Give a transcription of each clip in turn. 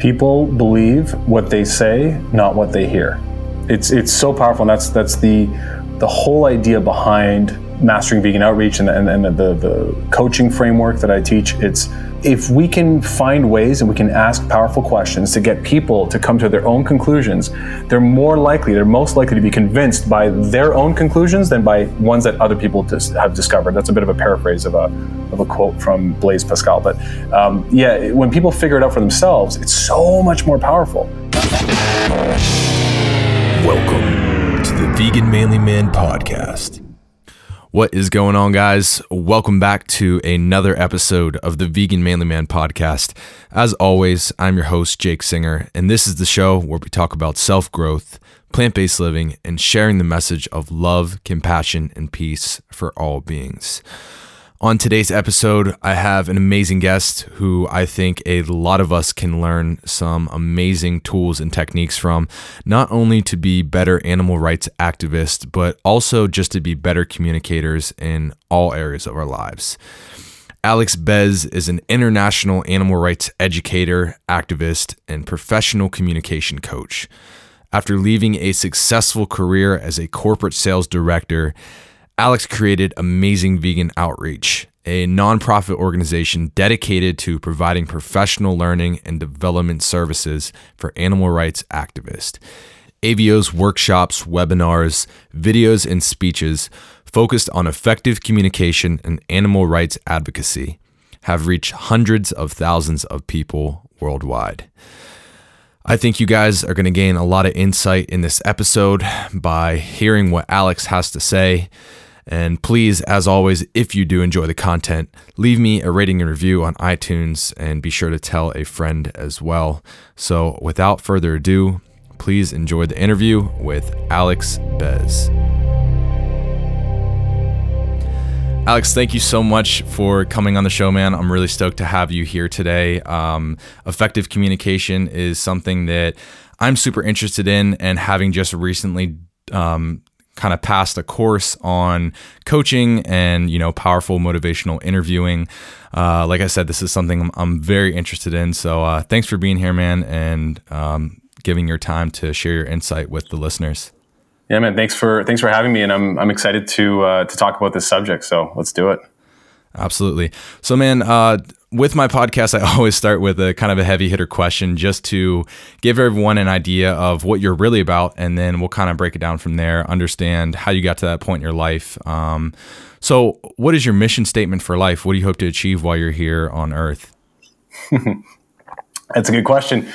People believe what they say, not what they hear. It's it's so powerful, and that's that's the the whole idea behind mastering vegan outreach and, and, and the, the coaching framework that I teach. It's if we can find ways and we can ask powerful questions to get people to come to their own conclusions, they're more likely, they're most likely to be convinced by their own conclusions than by ones that other people have discovered. That's a bit of a paraphrase of a, of a quote from Blaise Pascal. But um, yeah, when people figure it out for themselves, it's so much more powerful. Welcome to the Vegan Manly Man Podcast. What is going on, guys? Welcome back to another episode of the Vegan Manly Man podcast. As always, I'm your host, Jake Singer, and this is the show where we talk about self growth, plant based living, and sharing the message of love, compassion, and peace for all beings. On today's episode, I have an amazing guest who I think a lot of us can learn some amazing tools and techniques from, not only to be better animal rights activists, but also just to be better communicators in all areas of our lives. Alex Bez is an international animal rights educator, activist, and professional communication coach. After leaving a successful career as a corporate sales director, Alex created Amazing Vegan Outreach, a nonprofit organization dedicated to providing professional learning and development services for animal rights activists. AVO's workshops, webinars, videos, and speeches focused on effective communication and animal rights advocacy have reached hundreds of thousands of people worldwide. I think you guys are going to gain a lot of insight in this episode by hearing what Alex has to say and please, as always, if you do enjoy the content, leave me a rating and review on iTunes and be sure to tell a friend as well. So, without further ado, please enjoy the interview with Alex Bez. Alex, thank you so much for coming on the show, man. I'm really stoked to have you here today. Um, effective communication is something that I'm super interested in, and having just recently um, kind of passed a course on coaching and you know powerful motivational interviewing. Uh, like I said, this is something I'm, I'm very interested in. So uh, thanks for being here, man, and um, giving your time to share your insight with the listeners. Yeah, man. Thanks for thanks for having me, and I'm I'm excited to uh, to talk about this subject. So let's do it. Absolutely. So, man, uh, with my podcast, I always start with a kind of a heavy hitter question just to give everyone an idea of what you're really about. And then we'll kind of break it down from there, understand how you got to that point in your life. Um, so, what is your mission statement for life? What do you hope to achieve while you're here on Earth? That's a good question.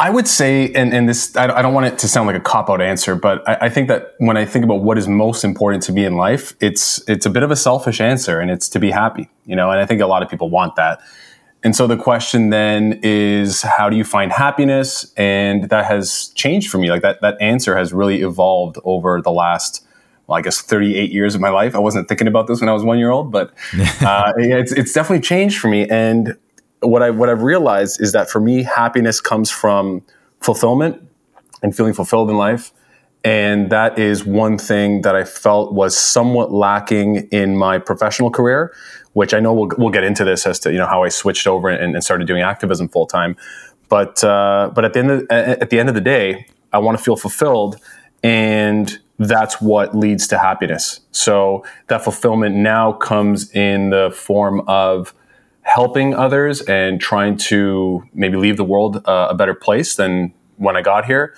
I would say, and, and this, I, don't want it to sound like a cop out answer, but I, I, think that when I think about what is most important to me in life, it's, it's a bit of a selfish answer and it's to be happy, you know, and I think a lot of people want that. And so the question then is, how do you find happiness? And that has changed for me. Like that, that answer has really evolved over the last, well, I guess 38 years of my life. I wasn't thinking about this when I was one year old, but uh, it's, it's definitely changed for me. And what I what I've realized is that for me, happiness comes from fulfillment and feeling fulfilled in life. And that is one thing that I felt was somewhat lacking in my professional career, which I know we'll, we'll get into this as to you know how I switched over and, and started doing activism full time. But uh, but at the end of, at the end of the day, I want to feel fulfilled, and that's what leads to happiness. So that fulfillment now comes in the form of helping others and trying to maybe leave the world uh, a better place than when I got here.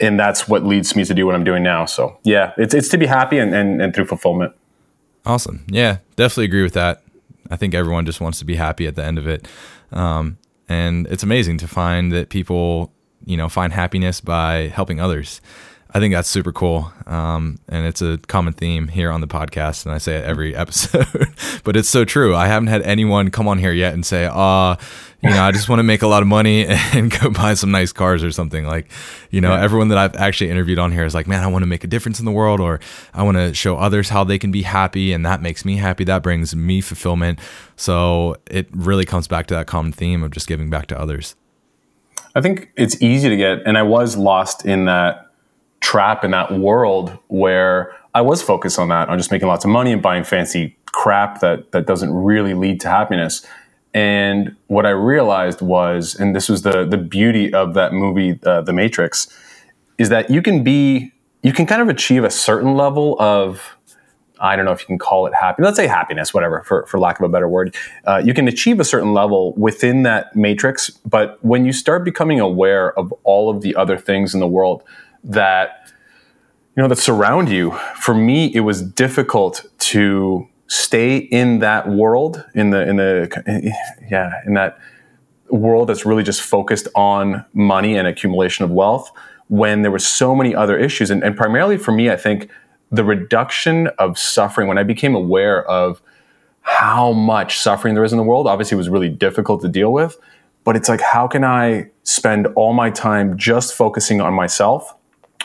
And that's what leads me to do what I'm doing now. So yeah, it's, it's to be happy and, and, and through fulfillment. Awesome. Yeah, definitely agree with that. I think everyone just wants to be happy at the end of it. Um, and it's amazing to find that people, you know, find happiness by helping others. I think that's super cool. Um, and it's a common theme here on the podcast. And I say it every episode, but it's so true. I haven't had anyone come on here yet and say, uh, you know, I just want to make a lot of money and go buy some nice cars or something. Like, you know, yeah. everyone that I've actually interviewed on here is like, man, I want to make a difference in the world or I want to show others how they can be happy. And that makes me happy. That brings me fulfillment. So it really comes back to that common theme of just giving back to others. I think it's easy to get, and I was lost in that trap in that world where I was focused on that, on just making lots of money and buying fancy crap that that doesn't really lead to happiness. And what I realized was, and this was the the beauty of that movie, uh, The Matrix, is that you can be, you can kind of achieve a certain level of, I don't know if you can call it happy. Let's say happiness, whatever, for, for lack of a better word. Uh, you can achieve a certain level within that matrix, but when you start becoming aware of all of the other things in the world that you know that surround you, for me, it was difficult to stay in that world in the in the yeah in that world that's really just focused on money and accumulation of wealth when there were so many other issues. And, and primarily for me i think the reduction of suffering when i became aware of how much suffering there is in the world obviously was really difficult to deal with but it's like how can i spend all my time just focusing on myself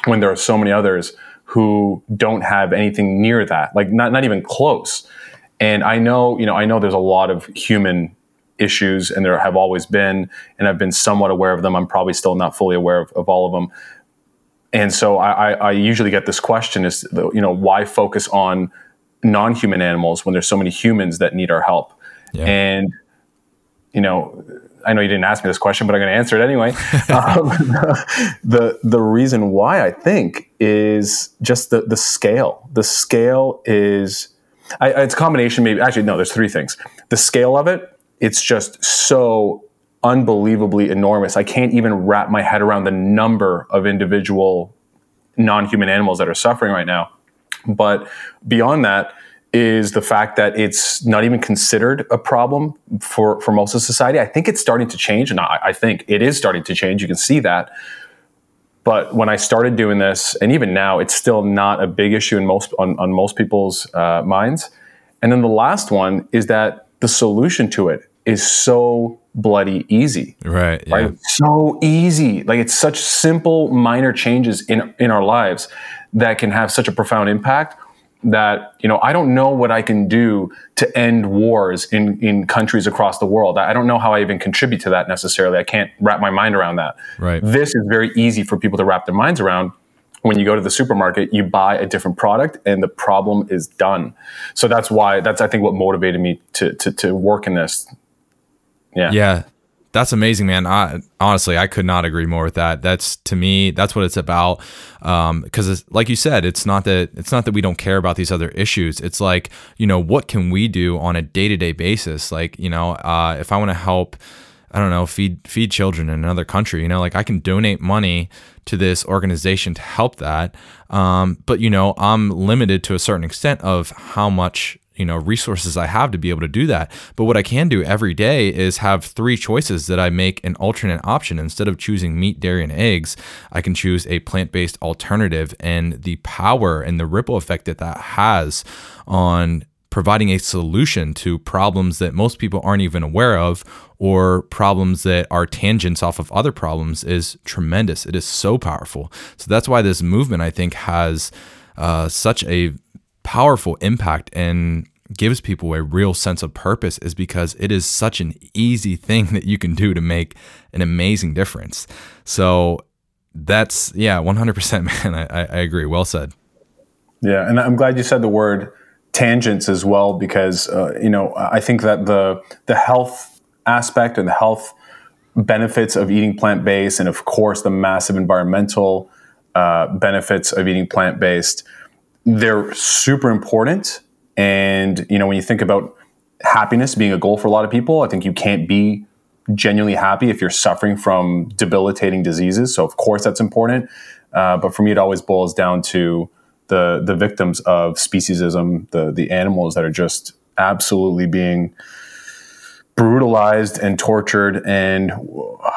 when there are so many others who don't have anything near that, like not, not even close. And I know, you know, I know there's a lot of human issues and there have always been, and I've been somewhat aware of them. I'm probably still not fully aware of, of all of them. And so I, I, I usually get this question is, you know, why focus on non-human animals when there's so many humans that need our help? Yeah. And, you know, I know you didn't ask me this question, but I'm going to answer it anyway. um, the the reason why I think is just the the scale. The scale is I, it's a combination. Maybe actually no. There's three things. The scale of it. It's just so unbelievably enormous. I can't even wrap my head around the number of individual non-human animals that are suffering right now. But beyond that, is the fact that it's not even considered a problem for, for most of society. I think it's starting to change, and I, I, think it is starting to change. You can see that. But when I started doing this, and even now, it's still not a big issue in most on, on most people's uh, minds. And then the last one is that the solution to it is so bloody easy. Right. Yeah. Right. So easy. Like it's such simple, minor changes in in our lives that can have such a profound impact that you know I don't know what I can do to end wars in in countries across the world. I don't know how I even contribute to that necessarily. I can't wrap my mind around that. Right. This is very easy for people to wrap their minds around. When you go to the supermarket, you buy a different product, and the problem is done. So that's why that's I think what motivated me to to, to work in this. Yeah. Yeah. That's amazing, man. I, honestly, I could not agree more with that. That's to me, that's what it's about. Because, um, like you said, it's not that it's not that we don't care about these other issues. It's like you know, what can we do on a day to day basis? Like you know, uh, if I want to help. I don't know, feed feed children in another country. You know, like I can donate money to this organization to help that. Um, but you know, I'm limited to a certain extent of how much you know resources I have to be able to do that. But what I can do every day is have three choices that I make an alternate option instead of choosing meat, dairy, and eggs. I can choose a plant-based alternative, and the power and the ripple effect that that has on providing a solution to problems that most people aren't even aware of or problems that are tangents off of other problems is tremendous. It is so powerful. So that's why this movement, I think, has uh, such a powerful impact and gives people a real sense of purpose is because it is such an easy thing that you can do to make an amazing difference. So that's yeah, 100%, man. I, I agree. Well said. Yeah, and I'm glad you said the word tangents as well because uh, you know I think that the the health aspect and the health benefits of eating plant based, and of course the massive environmental uh, benefits of eating plant based, they're super important and, you know, when you think about happiness being a goal for a lot of people, I think you can't be genuinely happy if you're suffering from debilitating diseases. So, of course, that's important. Uh, but for me, it always boils down to the the victims of speciesism, the the animals that are just absolutely being brutalized and tortured and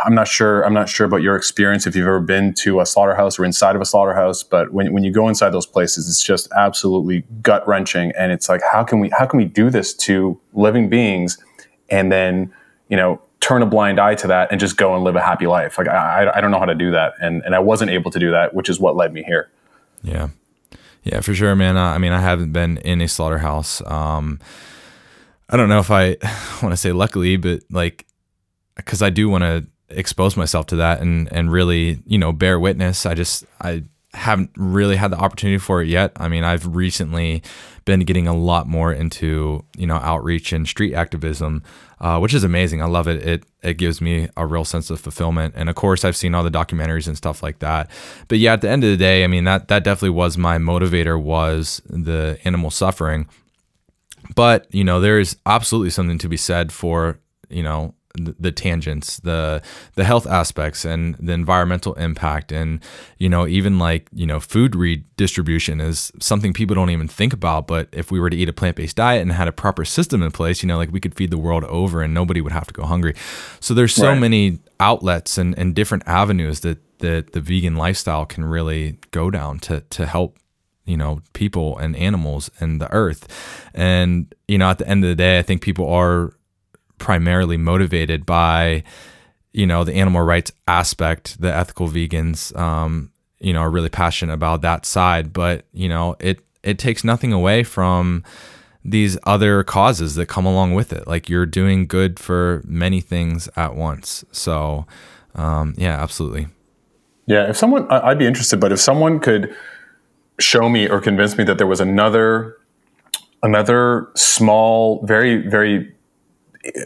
i'm not sure i'm not sure about your experience if you've ever been to a slaughterhouse or inside of a slaughterhouse but when, when you go inside those places it's just absolutely gut wrenching and it's like how can we how can we do this to living beings and then you know turn a blind eye to that and just go and live a happy life? Like i, I don't know how to do that and, and i wasn't able to do that which is what led me here. Yeah. Yeah for sure man. I mean i haven't been in a slaughterhouse um, I don't know if I want to say luckily, but like, because I do want to expose myself to that and and really, you know, bear witness. I just I haven't really had the opportunity for it yet. I mean, I've recently been getting a lot more into you know outreach and street activism, uh, which is amazing. I love it. It it gives me a real sense of fulfillment. And of course, I've seen all the documentaries and stuff like that. But yeah, at the end of the day, I mean that that definitely was my motivator was the animal suffering. But you know, there is absolutely something to be said for you know the tangents the the health aspects and the environmental impact. And you know even like you know food redistribution is something people don't even think about. But if we were to eat a plant-based diet and had a proper system in place you know like we could feed the world over and nobody would have to go hungry. So there's so right. many outlets and, and different avenues that that the vegan lifestyle can really go down to to help you know people and animals and the earth. And you know at the end of the day i think people are primarily motivated by you know the animal rights aspect the ethical vegans um, you know are really passionate about that side. But you know it it takes nothing away from these other causes that come along with it. Like you're doing good for many things at once. So um, yeah absolutely. Yeah if someone i'd be interested but if someone could show me or convince me that there was another another small very very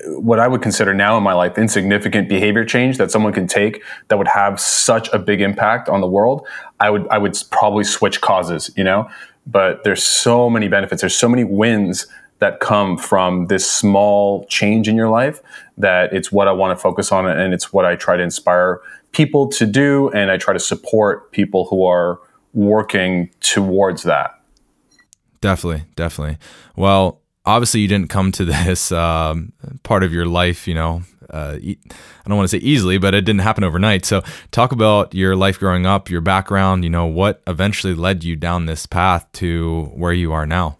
what I would consider now in my life insignificant behavior change that someone can take that would have such a big impact on the world, I would I would probably switch causes, you know. But there's so many benefits. There's so many wins that come from this small change in your life that it's what I want to focus on and it's what I try to inspire people to do and I try to support people who are working towards that. Definitely, definitely. Well, obviously you didn't come to this um, part of your life, you know, uh, I don't want to say easily, but it didn't happen overnight. So, talk about your life growing up, your background, you know, what eventually led you down this path to where you are now.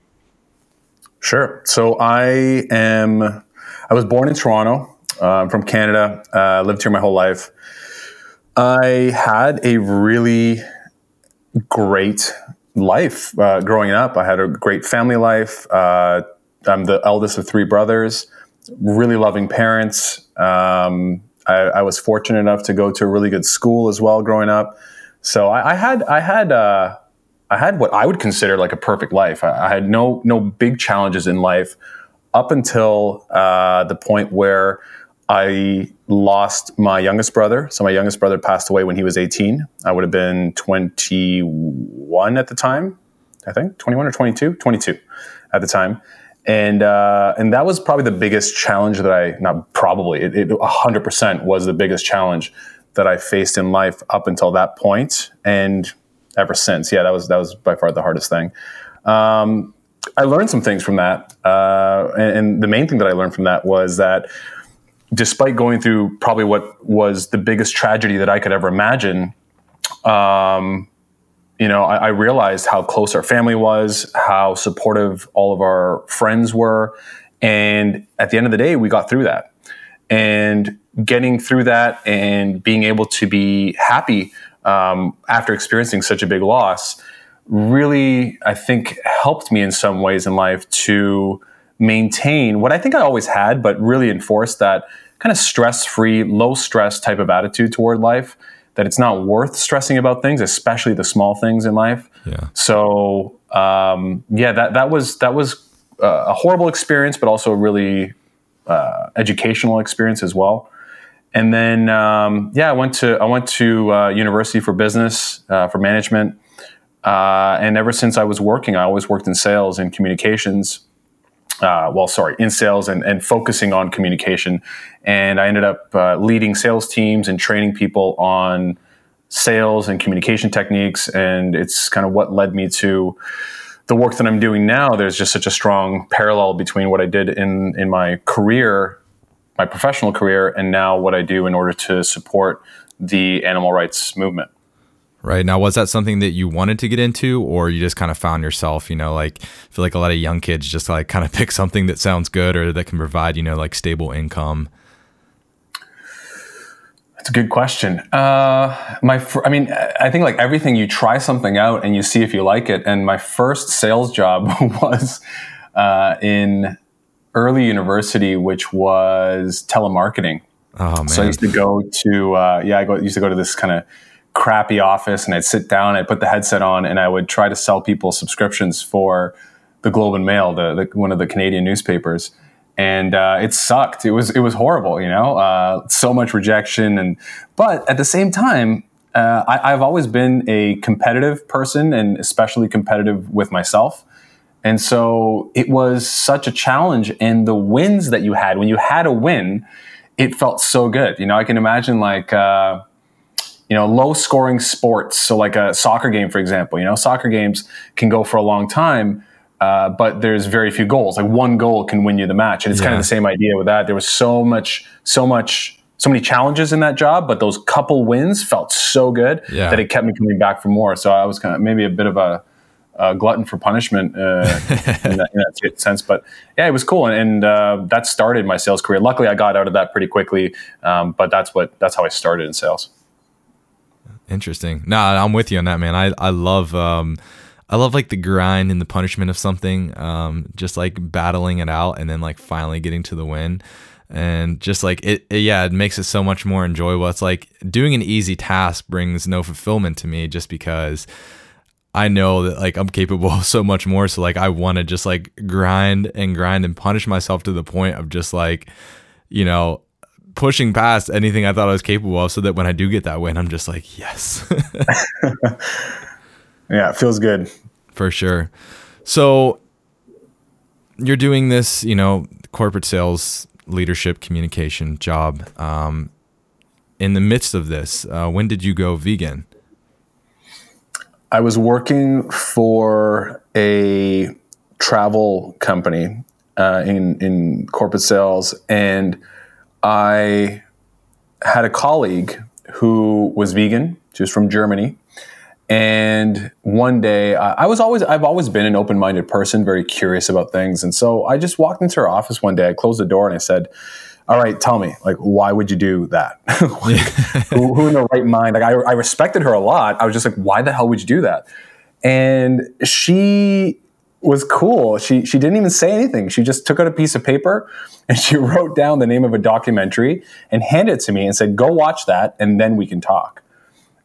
Sure. So, I am, I was born in Toronto. Uh, from Canada, uh, lived here my whole life. I had a really great life uh, growing up. I had a great family life uh, I'm the eldest of three brothers, really loving parents. Um, I, I, was fortunate enough to go to a really good school as well growing up. So I, I had I had uh, I had what I would consider like a perfect life. I, I had no no big challenges in life up until uh, the point where I lost my youngest brother. So my youngest brother passed away when he was 18. I would have been 21 at the time, I think, 21 or 22, 22 at the time and uh, and that was probably the biggest challenge that I not probably it hundred percent was the biggest challenge that I faced in life up until that point and ever since. Yeah, that was that was by far the hardest thing. Um, I learned some things from that, uh, and, and the main thing that I learned from that was that despite going through probably what was the biggest tragedy that I could ever imagine. Um, you know, I, I, realized how close our family was, how supportive all of our friends were. And at the end of the day, we got through that. And getting through that and being able to be happy um, after experiencing such a big loss really, I think, helped me in some ways in life to maintain what I think I always had, but really enforce that kind of stress free, low stress type of attitude toward life that it's not worth stressing about things, especially the small things in life. Yeah. So um, yeah, that that was that was uh, a horrible experience, but also a really uh, educational experience as well. And then um, yeah, I went to I went to uh, university for business uh, for management, uh, and ever since I was working, I always worked in sales and communications uh, well, sorry, in sales and, and focusing on communication. And I ended up uh, leading sales teams and training people on sales and communication techniques. And it's kind of what led me to the work that I'm doing now. There's just such a strong parallel between what I did in, in my career, my professional career, and now what I do in order to support the animal rights movement right? Now was that something that you wanted to get into or you just kind of found yourself you know like I feel like a lot of young kids just like kind of pick something that sounds good or that can provide you know like stable income? That's a good question. Uh, my fr- i mean i think like everything you try something out and you see if you like it and my first sales job was uh, in early university which was telemarketing. Oh, man. so i used to go to uh, yeah i go, used to go to this kind of crappy office and I'd sit down, I'd put the headset on, and I would try to sell people subscriptions for the Globe and Mail, the, the one of the Canadian newspapers. And uh, it sucked. It was it was horrible, you know. Uh, so much rejection, and but at the same time, uh, I, I've always been a competitive person, and especially competitive with myself. And so it was such a challenge. And the wins that you had, when you had a win, it felt so good. You know, I can imagine like, uh, you know, low scoring sports. So, like a soccer game, for example, you know, soccer games can go for a long time, uh, but there's very few goals. Like one goal can win you the match. And it's yeah. kind of the same idea with that. There was so much, so much, so many challenges in that job, but those couple wins felt so good yeah. that it kept me coming back for more. So I was kind of maybe a bit of a, a glutton for punishment uh, in, that, in, that, sense. But yeah, it was cool, and, and uh, that started my sales career. Luckily, I got out of that pretty quickly, um, but that's what that's how I started in sales. Interesting. No, I'm with you on that, man. I I love. Um, I love like the grind and the punishment of something, um, just like battling it out and then like finally getting to the win and just like it, it, yeah it makes it so much more enjoyable it's like doing an easy task brings no fulfillment to me just because I know that like I'm capable of so much more. So like I want to just like grind and grind and punish myself to the point of just like, you know, pushing past anything I thought I was capable of so that when I do get that win, I'm just like, yes. yeah, it feels good. For sure. So you're doing this, you know, corporate sales, leadership, communication job. Um, in the midst of this, uh, when did you go vegan? I was working for a travel company uh, in in corporate sales, and I had a colleague who was vegan. She was from Germany, and one day I, I was always I've always been an open minded person, very curious about things, and so I just walked into her office one day. I closed the door and I said all right, tell me, like, why would you do that? who, who, in the right mind? Like, I, I respected her a lot. I was just like, why the hell would you do that? And she was cool. She she didn't even say anything. She just took out a piece of paper and she wrote down the name of a documentary and handed it to me and said, "Go watch that, and then we can talk."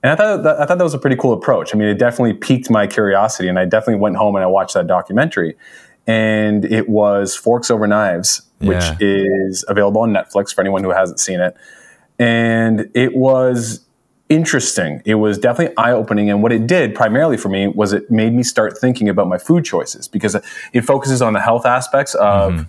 And I thought that, I thought that was a pretty cool approach. I mean, it definitely piqued my curiosity, and I definitely went home and I watched that documentary. And it was Forks Over Knives which yeah. is available on Netflix for anyone who hasn't seen it. And it was interesting. It was definitely eye opening. And what it did primarily for me was it made me start thinking about my food choices because it focuses on the health aspects of. Mm-hmm.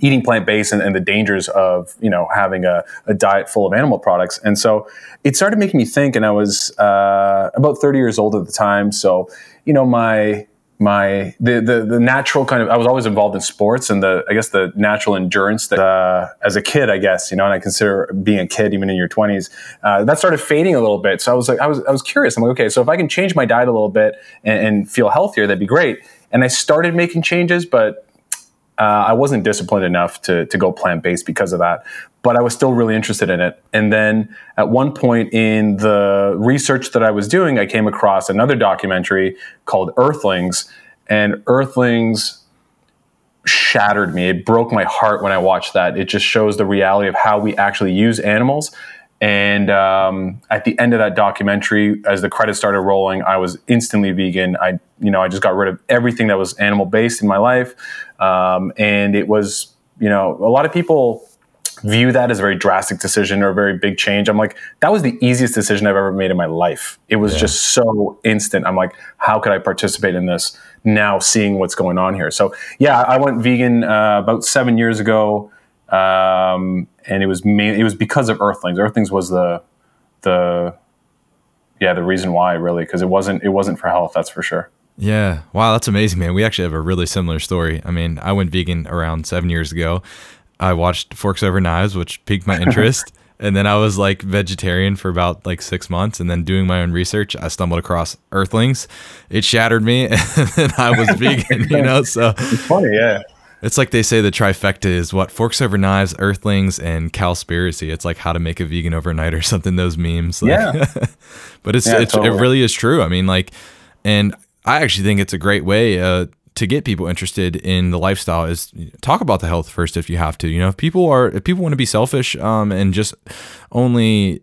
Eating plant based and, and, the dangers of you know having a, a, diet full of animal products, and so it started making me think. And I was uh, about thirty years old at the time, so you know my my the, the the natural kind of I was always involved in sports and the I guess the natural endurance that uh, as a kid I guess you know and I consider being a kid even in your 20s uh, that started fading a little bit. So I was like I was I was curious. I'm like okay so if I can change my diet a little bit and, and feel healthier that'd be great. And I started making changes but uh, I wasn't disciplined enough to to go plant based because of that but I was still really interested in it. And then at one point in the research that I was doing, I came across another documentary called Earthlings, and Earthlings shattered me. It broke my heart when I watched that. It just shows the reality of how we actually use animals. And um, at the end of that documentary, as the credits started rolling, I was instantly vegan. I, you know, I just got rid of everything that was animal based in my life, um, and it was, you know, a lot of people view that as a very drastic decision or a very big change. I'm like, that was the easiest decision I've ever made in my life. It was yeah. just so instant. I'm like, how could I participate in this now, seeing what's going on here? So, yeah, I went vegan uh, about seven years ago, um, and it was main, it was because of Earthlings. Earthlings was the the yeah the reason why really because it wasn't it wasn't for health. That's for sure. Yeah. Wow, that's amazing, man. We actually have a really similar story. I mean, I went vegan around seven years ago. I watched Forks Over Knives, which piqued my interest. and then I was like vegetarian for about like six months. And then doing my own research, I stumbled across Earthlings. It shattered me, and then I was vegan. You know, so it's funny, yeah. It's like they say the trifecta is what forks over knives, earthlings, and cowspiracy. It's like how to make a vegan overnight or something. Those memes, like, yeah. but it's, yeah, it's totally. it really is true. I mean, like, and I actually think it's a great way uh, to get people interested in the lifestyle is talk about the health first if you have to. You know, if people are if people want to be selfish um, and just only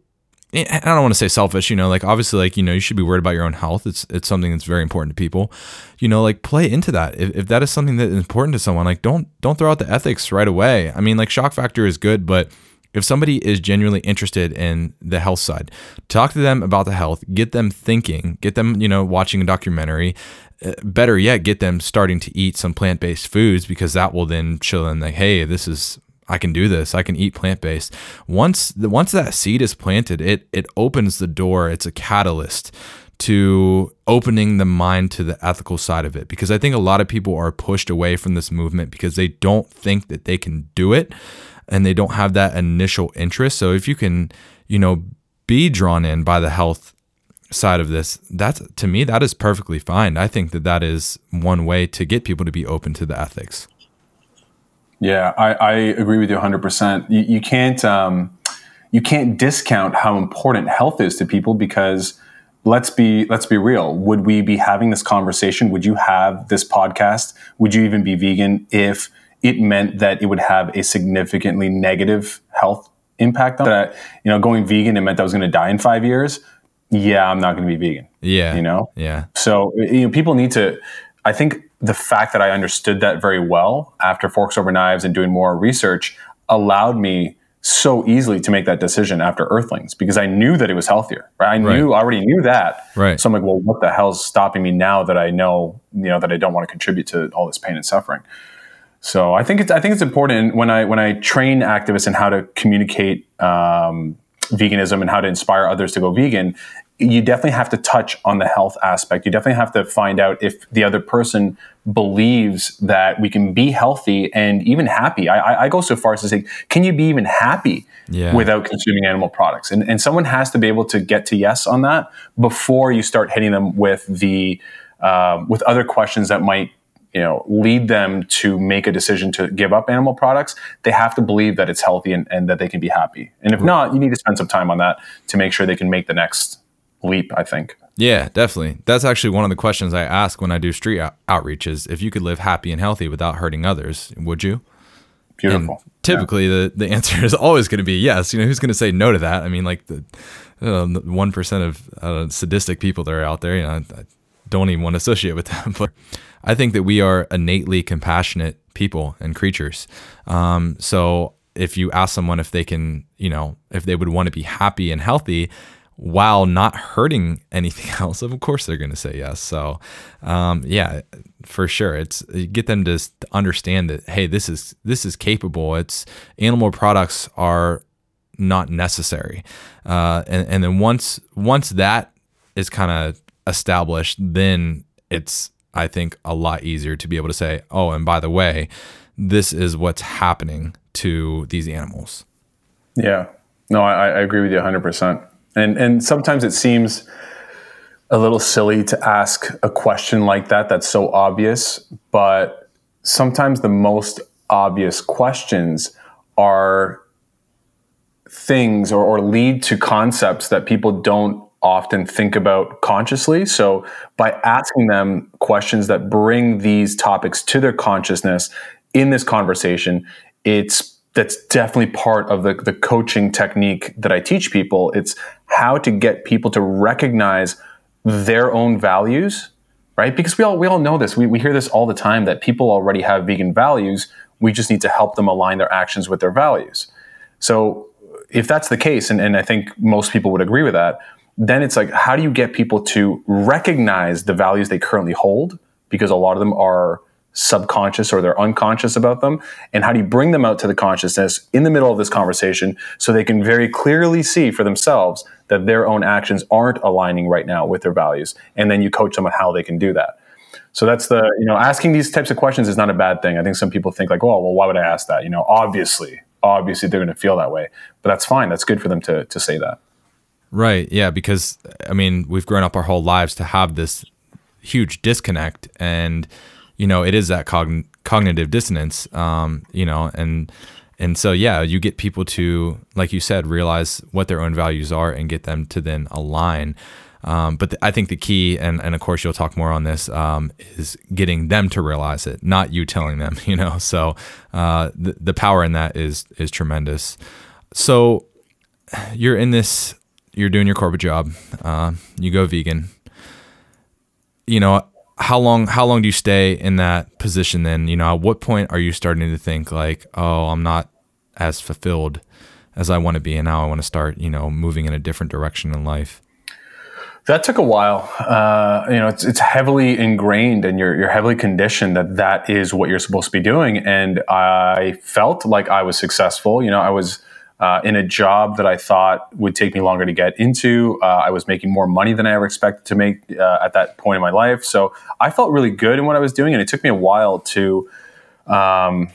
I don't want to say selfish, you know, like obviously like, you know, you should be worried about your own health. It's it's something that's very important to people. You know, like play into that. If, if that is something that is important to someone, like don't don't throw out the ethics right away. I mean, like shock factor is good, but if somebody is genuinely interested in the health side, talk to them about the health, get them thinking, get them, you know, watching a documentary. Uh, better yet, get them starting to eat some plant-based foods because that will then show them like, hey, this is I can do this. I can eat plant based. Once the, once that seed is planted, it it opens the door. It's a catalyst to opening the mind to the ethical side of it because I think a lot of people are pushed away from this movement because they don't think that they can do it and they don't have that initial interest. So if you can, you know, be drawn in by the health side of this, that's to me that is perfectly fine. I think that that is one way to get people to be open to the ethics. Yeah, I, I agree with you 100%. You, you can't um, you can't discount how important health is to people because let's be let's be real. Would we be having this conversation? Would you have this podcast? Would you even be vegan if it meant that it would have a significantly negative health impact on that? You know, going vegan it meant that I was going to die in five years. Yeah, I'm not going to be vegan. Yeah, you know. Yeah. So you know, people need to. I think the fact that I understood that very well after Forks Over Knives and doing more research allowed me so easily to make that decision after Earthlings because I knew that it was healthier. Right? I knew, I already knew that. Right. So I'm like, well, what the hell's stopping me now that I know, you know, that I don't want to contribute to all this pain and suffering. So I think it's I think it's important when I when I train activists in how to communicate um, veganism and how to inspire others to go vegan you definitely have to touch on the health aspect. You definitely have to find out if the other person believes that we can be healthy and even happy. I, I go so far as to say, can you be even happy yeah. without consuming animal products? And, and someone has to be able to get to yes on that before you start hitting them with the um, with other questions that might you know lead them to make a decision to give up animal products they have to believe that it's healthy and, and that they can be happy and if not you need to spend some time on that to make sure they can make the next leap, I think. Yeah, definitely. That's actually one of the questions I ask when I do street out- outreach is if you could live happy and healthy without hurting others, would you? Beautiful. And typically, yeah. the, the answer is always going to be yes. You know, who's going to say no to that? I mean, like the one uh, of uh, sadistic people that are out there, you know, I don't even want to associate with them. But I think that we are innately compassionate people and creatures. Um, so if you ask someone if they can, you know, if they would want to be happy and healthy, while not hurting anything else, of course they're going to say yes. So, um, yeah, for sure, it's get them to understand that hey, this is this is capable. It's animal products are not necessary, uh, and and then once once that is kind of established, then it's I think a lot easier to be able to say, oh, and by the way, this is what's happening to these animals. Yeah, no, I, I agree with you 100. percent and and sometimes it seems a little silly to ask a question like that that's so obvious, but sometimes the most obvious questions are things or, or lead to concepts that people don't often think about consciously. So by asking them questions that bring these topics to their consciousness in this conversation, it's that's definitely part of the, the coaching technique that I teach people. It's how to get people to recognize their own values, right? Because we all we all know this. We, we hear this all the time that people already have vegan values. We just need to help them align their actions with their values. So if that's the case, and, and I think most people would agree with that, then it's like, how do you get people to recognize the values they currently hold? Because a lot of them are subconscious or they're unconscious about them? And how do you bring them out to the consciousness in the middle of this conversation so they can very clearly see for themselves that their own actions aren't aligning right now with their values? And then you coach them on how they can do that. So that's the you know asking these types of questions is not a bad thing. I think some people think like oh well why would i ask that? You know obviously obviously they're going to feel that way. But that's fine. That's good for them to to say that. Right. Yeah because i mean we've grown up our whole lives to have this huge disconnect. And you know, it is that cogn- cognitive dissonance, um, you know, and and so yeah, you get people to, like you said, realize what their own values are and get them to then align. Um, but I think the key, and, and of course you'll talk more on this, um, is getting them to realize it, not you telling them. You know, so uh, the the power in that is is tremendous. So you're in this you're doing your corporate job, uh, you go vegan. You know, how long how long do you stay in that position then? You know, at what point are you starting to think like, oh, I'm not as fulfilled as I want to be, and now I want to start, you know, moving in a different direction in life? That took a while. Uh, you know, it's, it's heavily ingrained and you're, you're heavily conditioned that that is what you're supposed to be doing. And I felt like I was successful. You know, I was uh, in a job that I thought would take me longer to get into. Uh, I was making more money than I ever expected to make uh, at that point in my life. So I felt really good in what I was doing. And it took me a while to, um,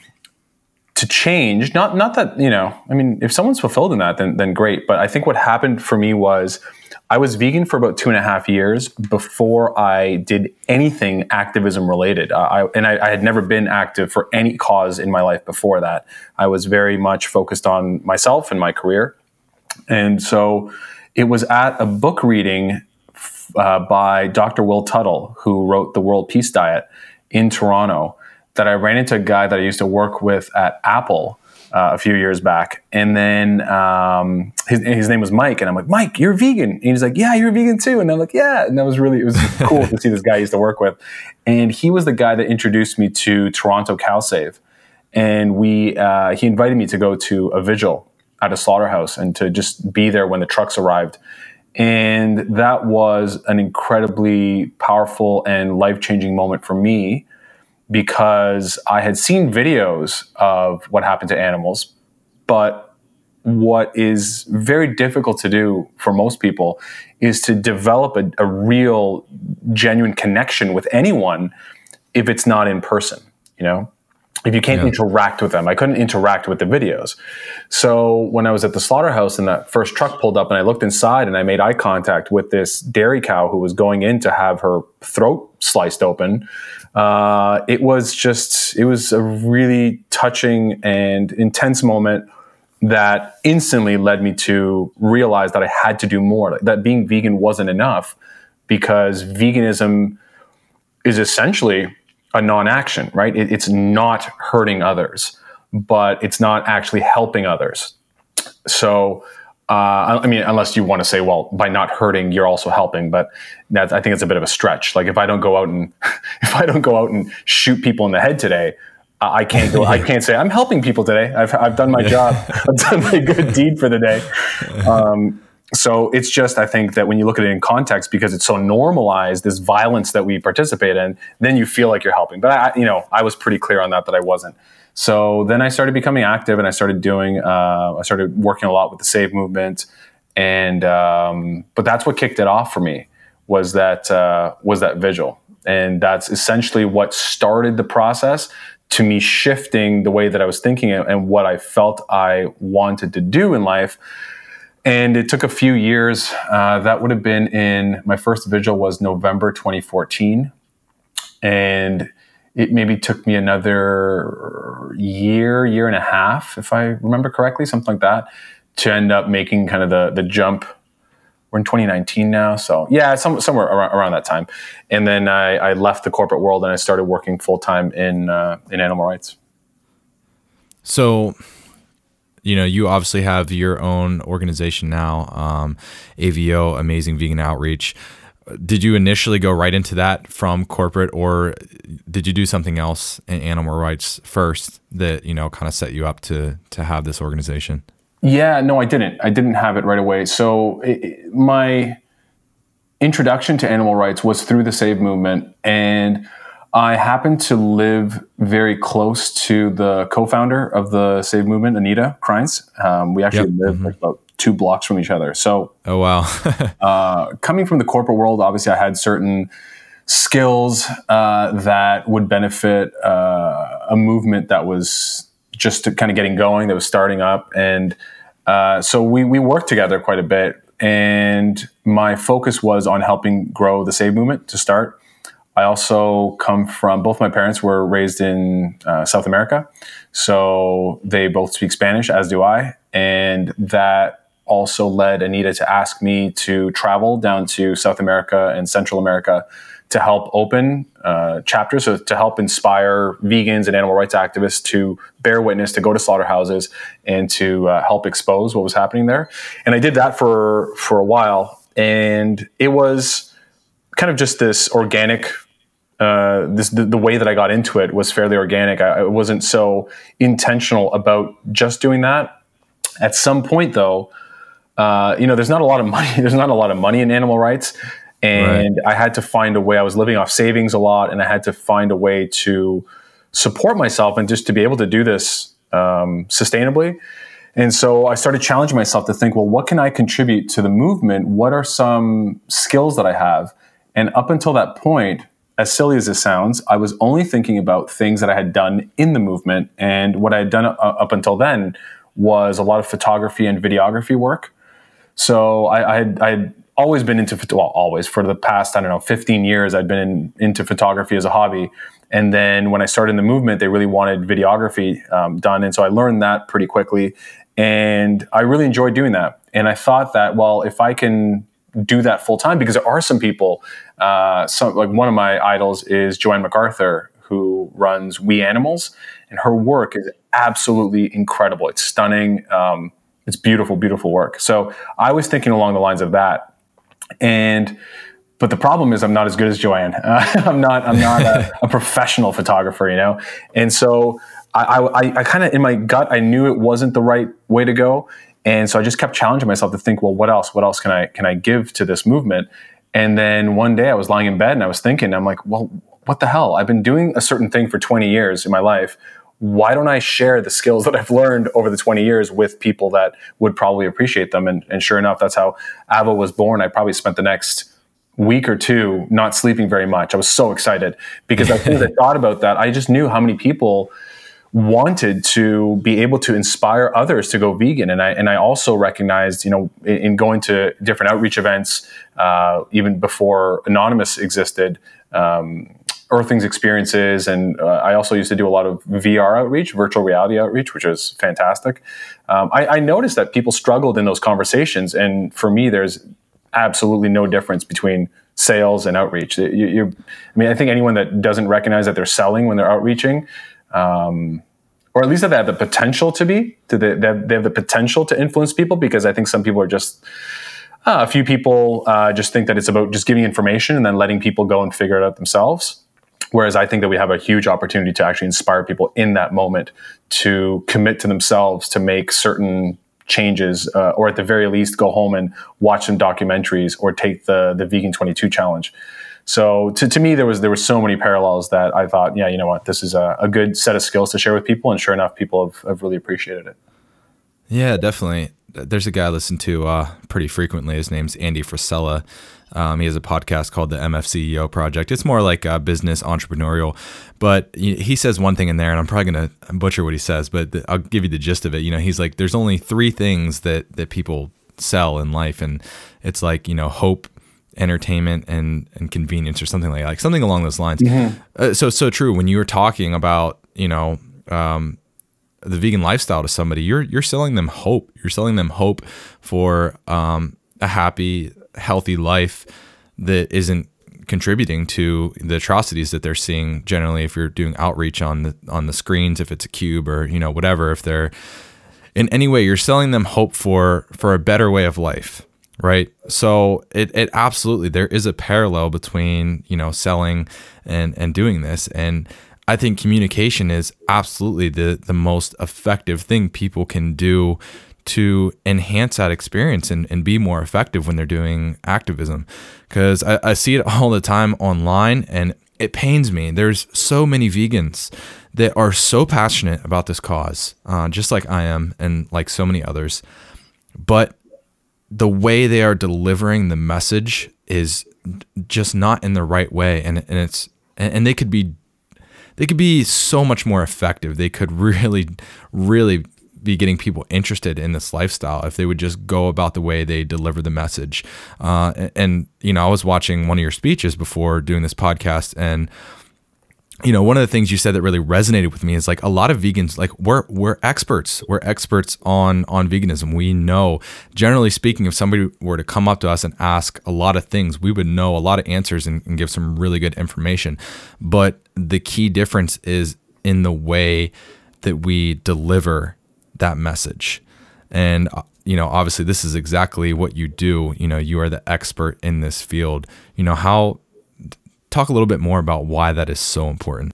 to change. Not, not that, you know, I mean, if someone's fulfilled in that, then, then great. But I think what happened for me was, I was vegan for about two and a half years before I did anything activism related. Uh, I, and I, I, had never been active for any cause in my life before that. I was very much focused on myself and my career. And so it was at a book reading uh, by Dr. Will Tuttle, who wrote The World Peace Diet in Toronto, that I ran into a guy that I used to work with at Apple uh, a few years back. And then um, his, his name was Mike. And I'm like, Mike, you're vegan. And he's like, yeah, you're vegan too. And I'm like, yeah. And that was really, it was cool to see this guy I used to work with. And he was the guy that introduced me to Toronto Cow Save. And we, uh, he invited me to go to a vigil at a slaughterhouse and to just be there when the trucks arrived. And that was an incredibly powerful and life changing moment for me because I had seen videos of what happened to animals, but what is very difficult to do for most people is to develop a, a real, genuine connection with anyone if it's not in person, you know? if you can't yeah. interact with them. I couldn't interact with the videos. So when I was at the slaughterhouse and that first truck pulled up and I looked inside and I made eye contact with this dairy cow who was going in to have her throat sliced open, uh, it was just, it was a really touching and intense moment that instantly led me to realize that I had to do more, that being vegan wasn't enough because veganism is essentially a non-action, right? It, it's not hurting others, but it's not actually helping others. So, uh, I mean, unless you want to say, well, by not hurting, you're also helping, but that I think it's a bit of a stretch. Like if I don't go out and if I don't go out and shoot people in the head today, I can't go. I can't say I'm helping people today. I've I've done my job. I've done my good deed for the day. Um, so it's just i think that when you look at it in context because it's so normalized this violence that we participate in then you feel like you're helping but i you know i was pretty clear on that that i wasn't so then i started becoming active and i started doing uh, i started working a lot with the save movement. And um, but that's what kicked it off for me was that uh, was that vigil and that's essentially what started the process to me shifting the way that i was thinking and what i felt i wanted to do in life. And it took a few years. Uh, that would have been in my first vigil was November 2014, and it maybe took me another year, year and a half, if I remember correctly, something like that, to end up making kind of the the jump. We're in 2019 now, so yeah, some, somewhere around, around, that time. And then I, I, left the corporate world and I started working full time in uh, in animal rights. So you know, you obviously have your own organization now, um, AVO, Amazing Vegan Outreach. Did you initially go right into that from corporate, or did you do something else in animal rights first that you know kind of set you up to to have this organization? Yeah, no, I didn't. I didn't have it right away. So it, my introduction to animal rights was through the Save movement, and I happen to live very close to the co-founder of the Save Movement, Anita Krajnc. Um, we actually yep. live mm-hmm. like about two blocks from each other. So, oh wow, uh, coming from the corporate world, obviously, I had certain skills uh, that would benefit uh, a movement that was just kind of getting going, that was starting up, and uh, so we we worked together quite a bit. And my focus was on helping grow the Save movement to start. I also come from both my parents were raised in uh, South America, so they both speak Spanish, as do I, and that also led Anita to ask me to travel down to South America and Central America to help open uh, chapters, so to help inspire vegans and animal rights activists to bear witness, to go to slaughterhouses, and to uh, help expose what was happening there. And I did that for for a while, and it was kind of just this organic. Uh, this the, the, way that I got into it was fairly organic. I, I wasn't so intentional about just doing that. At some point, though, uh, you know, there's not a lot of money. There's not a lot of money in animal rights, and right. I had to find a way. I was living off savings a lot, and I had to find a way to support myself and just to be able to do this um, sustainably. And so I started challenging myself to think, well, what can I contribute to the movement? What are some skills that I have? And up until that point, as silly as it sounds, I was only thinking about things that I had done in the movement. And what I had done uh, up until then was a lot of photography and videography work. So I, I had, I always been into well, always for the past I don't know 15 years I'd been in, into photography as a hobby. And then when I started in the movement, they really wanted videography um, done, and so I learned that pretty quickly, and I really enjoyed doing that. And I thought that well, if I can do that full time, because there are some people, uh, some like one of my idols is Jo-Anne McArthur, who runs We Animals, and her work is absolutely incredible. It's stunning. Um, it's beautiful, beautiful work. So I was thinking along the lines of that and but the problem is I'm not as good as Joanne. Uh, I'm not I'm not a, a, professional photographer, you know. And so I, I, I kind of in my gut I knew it wasn't the right way to go, and so I just kept challenging myself to think, well, what else? What else can I can I give to this movement? And then one day I was lying in bed and I was thinking, I'm like, well, what the hell? I've been doing a certain thing for 20 years in my life why don't I share the skills that I've learned over the 20 years with people that would probably appreciate them? And, and sure enough, that's how Avo was born. I probably spent the next week or two not sleeping very much. I was so excited because as soon as I thought about that, I just knew how many people wanted to be able to inspire others to go vegan. And I, and I also recognized, you know, in, in going to different outreach events, uh, even before Anonymous existed, um, Earthlings experiences, and uh, I also used to do a lot of VR outreach, virtual reality outreach, which was fantastic. Um, I, I, noticed that people struggled in those conversations, and for me, there's absolutely no difference between sales and outreach. You, I mean, I think anyone that doesn't recognize that they're selling when they're outreaching, um, or at least that they have the potential to be, to the, they, have, the potential to influence people, because I think some people are just uh, a few people uh, just think that it's about just giving information and then letting people go and figure it out themselves. Whereas I think that we have a huge opportunity to actually inspire people in that moment to commit to themselves to make certain changes, uh, or at the very least, go home and watch some documentaries or take the the Vegan 22 challenge. So to, to me, there was there were so many parallels that I thought, yeah, you know what, this is a, a good set of skills to share with people, and sure enough, people have, have really appreciated it. Yeah, definitely. There's a guy I listen to uh, pretty frequently. His name's Andy Frisella um, he has a podcast called the MFCEO Project. It's more like a business entrepreneurial, but he says one thing in there, and I'm probably gonna butcher what he says, but I'll give you the gist of it. You know, he's like, there's only three things that that people sell in life, and it's like you know hope, entertainment, and and convenience, or something like like something along those lines. Mm-hmm. Uh, so so true. When you were talking about you know. Um, the vegan lifestyle to somebody, you're you're selling them hope. You're selling them hope for um, a happy, healthy life that isn't contributing to the atrocities that they're seeing generally. If you're doing outreach on the on the screens if it's a cube or you know whatever if they're in any way you're selling them hope for for a better way of life right? So it, it absolutely there is a parallel between you know selling and and doing this. And i think communication is absolutely the the most effective thing people can do to enhance that experience and, and be more effective when they're doing activism. Because I, I see it all the time online and it pains me. There's so many vegans that are so passionate about this cause, uh, just like I am and like so many others. But the way they are delivering the message is just not in the right way. And, and it's, and they could be, they could be so much more effective. They could really, really be getting people interested in this lifestyle if they would just go about the way they deliver the message. Uh, and, you know, I was watching one of your speeches before doing this podcast, and you know, one of the things you said that really resonated with me is like a lot of vegans, like we're we're experts. We're experts on on veganism. We know, generally speaking, if somebody were to come up to us and ask a lot of things, we would know a lot of answers and, and give some really good information. But the key difference is in the way that we deliver that message. And uh, you know, obviously, this is exactly what you do. You know, you are the expert in this field. You know how talk a little bit more about why that is so important.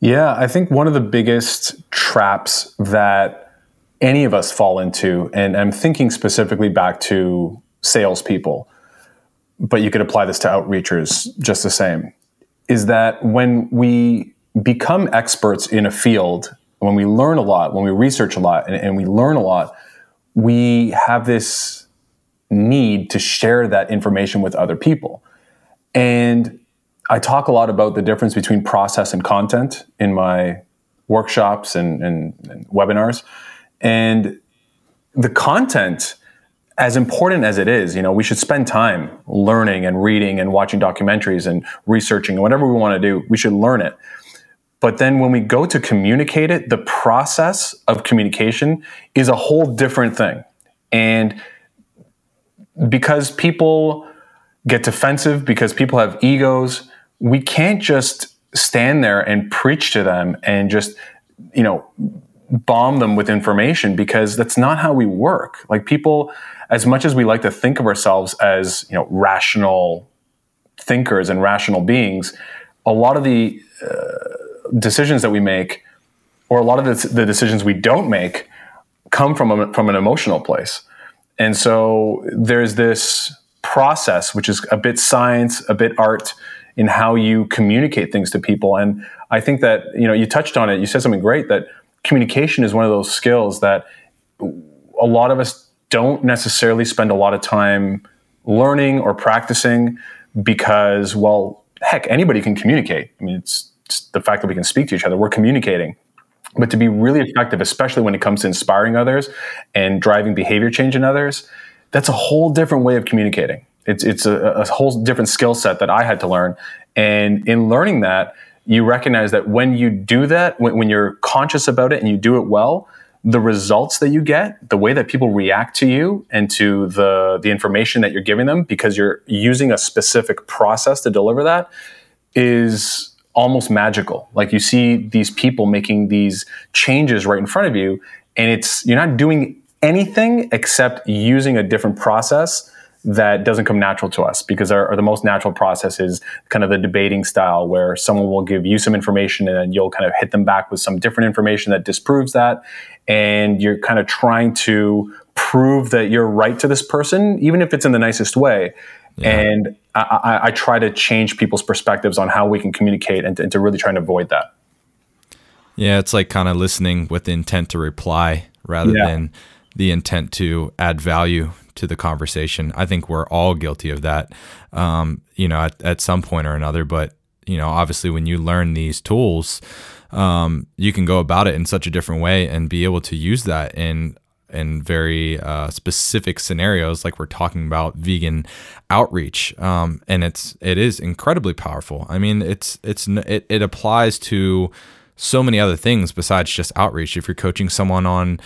Yeah, I think one of the biggest traps that any of us fall into, and I'm thinking specifically back to salespeople, but you could apply this to outreachers just the same, is that when we become experts in a field, when we learn a lot, when we research a lot, and, and we learn a lot, we have this need to share that information with other people. And I talk a lot about the difference between process and content in my workshops and, and, and webinars. And the content, as important as it is, you know, we should spend time learning and reading and watching documentaries and researching and whatever we want to do, we should learn it. But then when we go to communicate it, the process of communication is a whole different thing. And because people get defensive because people have egos. We can't just stand there and preach to them and just, you know, bomb them with information because that's not how we work. Like people, as much as we like to think of ourselves as, you know, rational thinkers and rational beings, a lot of the uh, decisions that we make or a lot of the, the decisions we don't make come from a, from an emotional place. And so there's this process, which is a bit science, a bit art in how you communicate things to people. And I think that, you know, you touched on it, you said something great that communication is one of those skills that a lot of us don't necessarily spend a lot of time learning or practicing because, well, heck, anybody can communicate. I mean, it's, it's the fact that we can speak to each other, we're communicating. But to be really effective, especially when it comes to inspiring others and driving behavior change in others, that's a whole different way of communicating. It's it's a, a whole different skill set that I had to learn, and in learning that, you recognize that when you do that, when, when you're conscious about it and you do it well, the results that you get, the way that people react to you and to the the information that you're giving them, because you're using a specific process to deliver that, is almost magical. Like you see these people making these changes right in front of you, and it's you're not doing anything except using a different process that doesn't come natural to us because our, our, the most natural process is kind of the debating style where someone will give you some information and then you'll kind of hit them back with some different information that disproves that and you're kind of trying to prove that you're right to this person even if it's in the nicest way yeah. and I, I, I, try to change people's perspectives on how we can communicate and to, and to really try and avoid that yeah it's like kind of listening with the intent to reply rather yeah. than the intent to add value to the conversation. I think we're all guilty of that, um, you know, at, at some point or another. But, you know, obviously when you learn these tools, um, you can go about it in such a different way and be able to use that in in very uh, specific scenarios, like we're talking about vegan outreach, um, and it's it is incredibly powerful. I mean, it's it's it, it applies to so many other things besides just outreach. If you're coaching someone on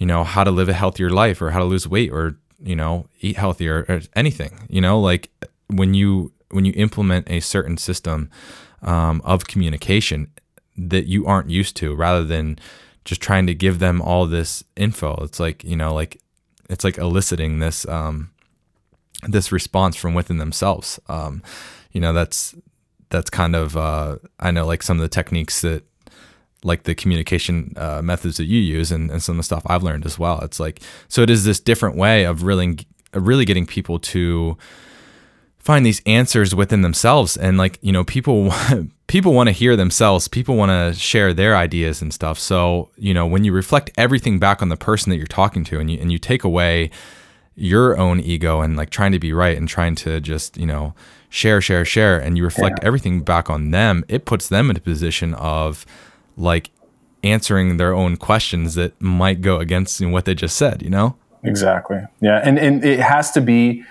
you know, how to live a healthier life or how to lose weight or, you know, eat healthier or anything, you know, like when you, when you implement a certain system um, of communication that you aren't used to rather than just trying to give them all this info, it's like, you know, like, it's like eliciting this, um, this response from within themselves. Um, you know, that's, that's kind of, uh, I know like some of the techniques that like the communication uh, methods that you use and, and some of the stuff I've learned as well. It's like so it is this different way of really really getting people to find these answers within themselves and like you know people people want to hear themselves people want to share their ideas and stuff so you know when you reflect everything back on the person that you're talking to and you and you take away your own ego and like trying to be right and trying to just you know share share share and you reflect yeah. everything back on them it puts them in a position of like answering their own questions that might go against what they just said, you know? Exactly. Yeah. And, and it has to be,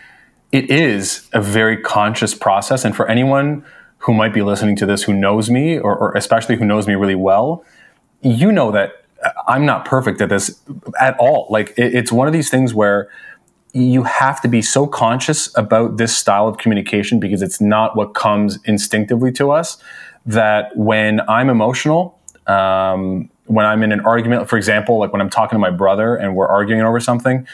it is a very conscious process. And for anyone who might be listening to this who knows me, or, or especially who knows me really well, you know that I'm not perfect at this at all. Like it, it's one of these things where you have to be so conscious about this style of communication because it's not what comes instinctively to us. That when I'm emotional, um, when I'm in an argument, for example, like when I'm talking to my brother and we're arguing over something,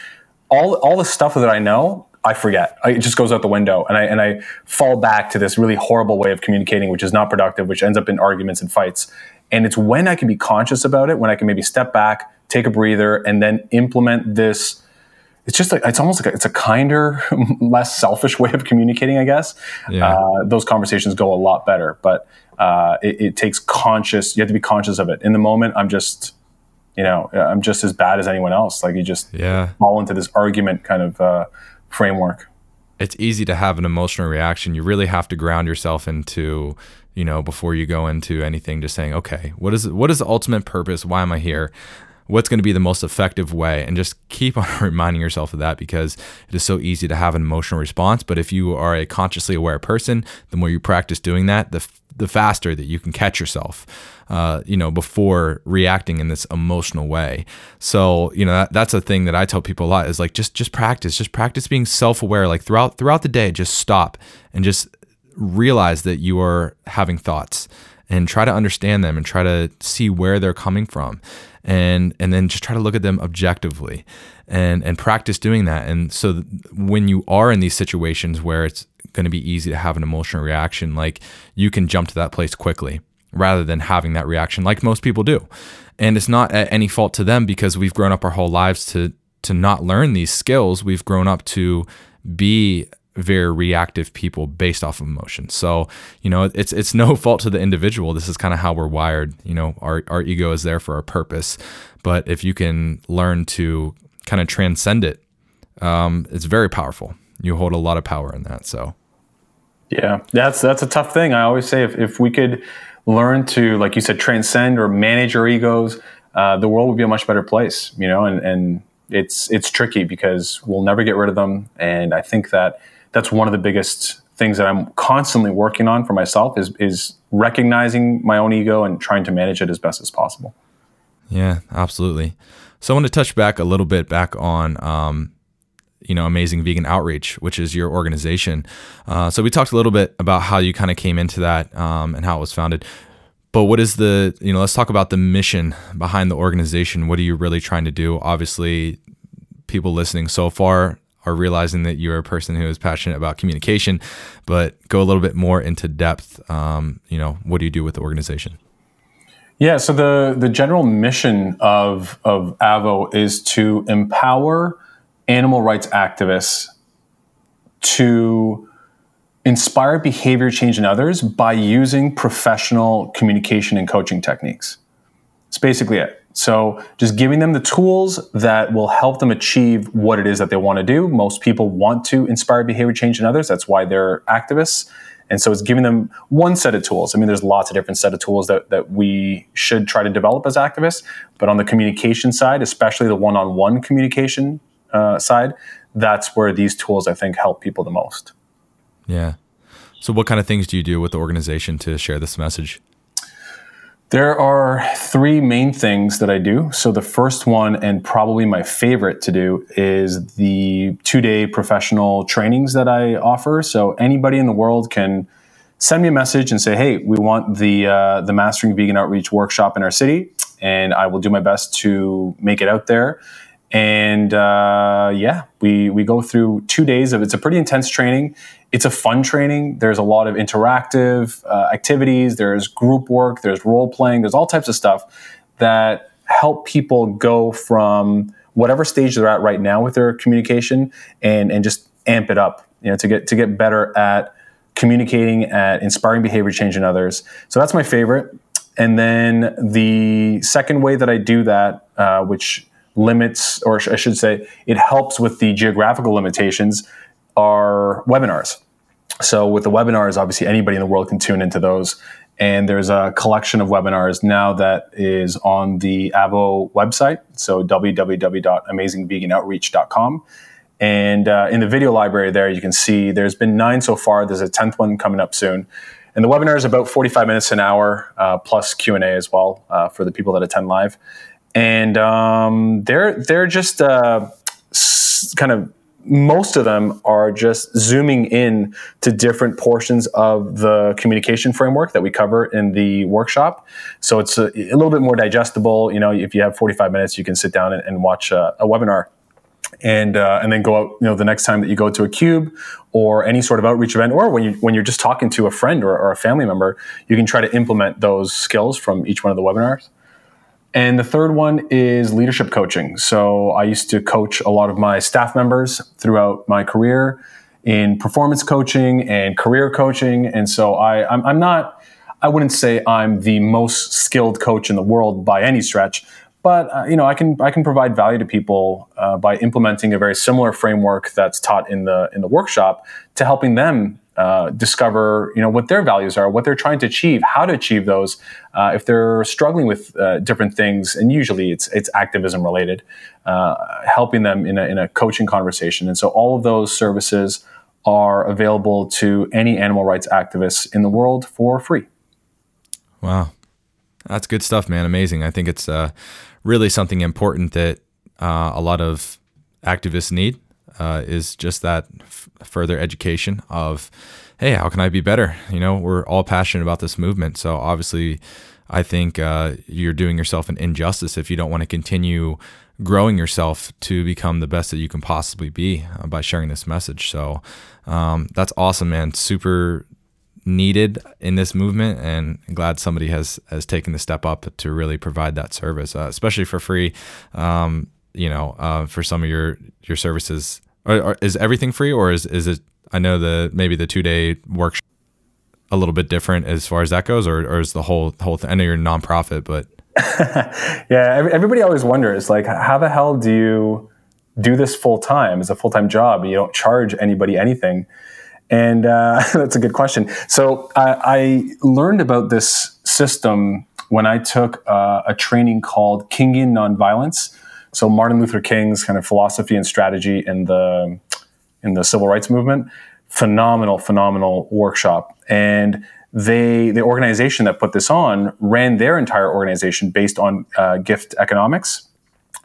all all the stuff that I know, I forget. I, it just goes out the window, and I and I fall back to this really horrible way of communicating, which is not productive, which ends up in arguments and fights. And it's when I can be conscious about it, when I can maybe step back, take a breather, and then implement this. It's just like it's almost like a, it's a kinder, less selfish way of communicating, I guess. Yeah. Uh, those conversations go a lot better, but uh, it, it takes conscious. You have to be conscious of it. In the moment, I'm just you know, I'm just as bad as anyone else. Like you just yeah. fall into this argument kind of uh, framework. It's easy to have an emotional reaction. You really have to ground yourself into you know, before you go into anything, just saying, okay, what is what is the ultimate purpose? Why am I here? What's going to be the most effective way? And just keep on reminding yourself of that because it is so easy to have an emotional response. But if you are a consciously aware person, the more you practice doing that, the the faster that you can catch yourself, uh, you know, before reacting in this emotional way. So, you know, that, that's a thing that I tell people a lot is like just just practice, just practice being self aware. Like throughout throughout the day, just stop and just realize that you are having thoughts and try to understand them and try to see where they're coming from and and then just try to look at them objectively and and practice doing that and so when you are in these situations where it's going to be easy to have an emotional reaction like you can jump to that place quickly rather than having that reaction like most people do and it's not at any fault to them because we've grown up our whole lives to to not learn these skills we've grown up to be very reactive people based off of emotion. So, you know, it's it's no fault to the individual. This is kind of how we're wired. You know, our our ego is there for a purpose. But if you can learn to kind of transcend it, um, it's very powerful. You hold a lot of power in that. So, yeah, that's that's a tough thing. I always say if if we could learn to, like you said, transcend or manage our egos, uh, the world would be a much better place. You know, and and it's it's tricky because we'll never get rid of them. And I think that that's one of the biggest things that I'm constantly working on for myself is is recognizing my own ego and trying to manage it as best as possible. Yeah, absolutely. So I want to touch back a little bit back on um, you know amazing vegan outreach which is your organization uh, so we talked a little bit about how you kind of came into that um, and how it was founded but what is the you know let's talk about the mission behind the organization what are you really trying to do obviously people listening so far are realizing that you're a person who is passionate about communication, but go a little bit more into depth. Um, you know, what do you do with the organization? Yeah, so the the general mission of of Avo is to empower animal rights activists to inspire behavior change in others by using professional communication and coaching techniques. It's basically it. So just giving them the tools that will help them achieve what it is that they want to do. Most people want to inspire behavior change in others. That's why they're activists. And so it's giving them one set of tools. I mean, there's lots of different set of tools that, that we should try to develop as activists. But on the communication side, especially the one-on-one communication uh, side, that's where these tools I think help people the most. Yeah. So what kind of things do you do with the organization to share this message? There are three main things that I do. So, the first one, and probably my favorite to do, is the two day professional trainings that I offer. So, anybody in the world can send me a message and say, hey, we want the, uh, the Mastering Vegan Outreach workshop in our city. And I will do my best to make it out there. And uh, yeah, we, we go through two days of it's a pretty intense training it's a fun training. There's a lot of interactive uh, activities. There's group work. There's role playing. There's all types of stuff that help people go from whatever stage they're at right now with their communication and and just amp it up. You know, to get to get better at communicating, at inspiring behavior change in others. So that's my favorite. And then the second way that I do that, uh, which limits, or I should say, it helps with the geographical limitations, are webinars. So with the webinars, obviously anybody in the world can tune into those. And there's a collection of webinars now that is on the AVO website. So www.amazingveganoutreach.com. And uh, in the video library there, you can see there's been nine so far. There's a 10th one coming up soon. And the webinar is about 45 minutes an hour uh, plus Q and A as well uh, for the people that attend live. And um, they're they're just uh, kind of most of them are just zooming in to different portions of the communication framework that we cover in the workshop. So it's a, a little bit more digestible. You know, if you have 45 minutes, you can sit down and, and watch a, a, webinar. And uh, and then go out. You know, the next time that you go to a cube or any sort of outreach event, or when you when you're just talking to a friend or, or a family member, you can try to implement those skills from each one of the webinars. And the third one is leadership coaching. So I used to coach a lot of my staff members throughout my career in performance coaching and career coaching. And so I, I'm, I'm not, I wouldn't say I'm the most skilled coach in the world by any stretch, but uh, you know, I can I can provide value to people uh, by implementing a very similar framework that's taught in the in the workshop to helping them uh, discover you know what their values are, what they're trying to achieve, how to achieve those. Uh, if they're struggling with uh, different things, and usually it's it's activism related, uh, helping them in a, in a coaching conversation. And so all of those services are available to any animal rights activists in the world for free. Wow, that's good stuff, man. Amazing. I think it's uh, really something important that a lot of activists need uh, is just that f- further education of, hey, how can I be better? You know, we're all passionate about this movement. So obviously, I think uh, you're doing yourself an injustice if you don't want to continue growing yourself to become the best that you can possibly be uh, by sharing this message. So um, that's awesome, man. Super needed in this movement and glad somebody has has taken the step up to really provide that service uh, especially for free um, you know uh, for some of your your services or, is everything free, or is is it? I know the maybe the two day workshop a little bit different as far as that goes, or, or is the whole whole thing? I know you're a nonprofit, but yeah, everybody always wonders like, how the hell do you do this full time as a full time job? You don't charge anybody anything. And uh, that's a good question. So I, I, learned about this system when I took uh, a training called Kingian Nonviolence so Martin Luther King's kind of philosophy and strategy in the in the civil rights movement, phenomenal, phenomenal workshop. And they the organization that put this on ran their entire organization based on uh, gift economics.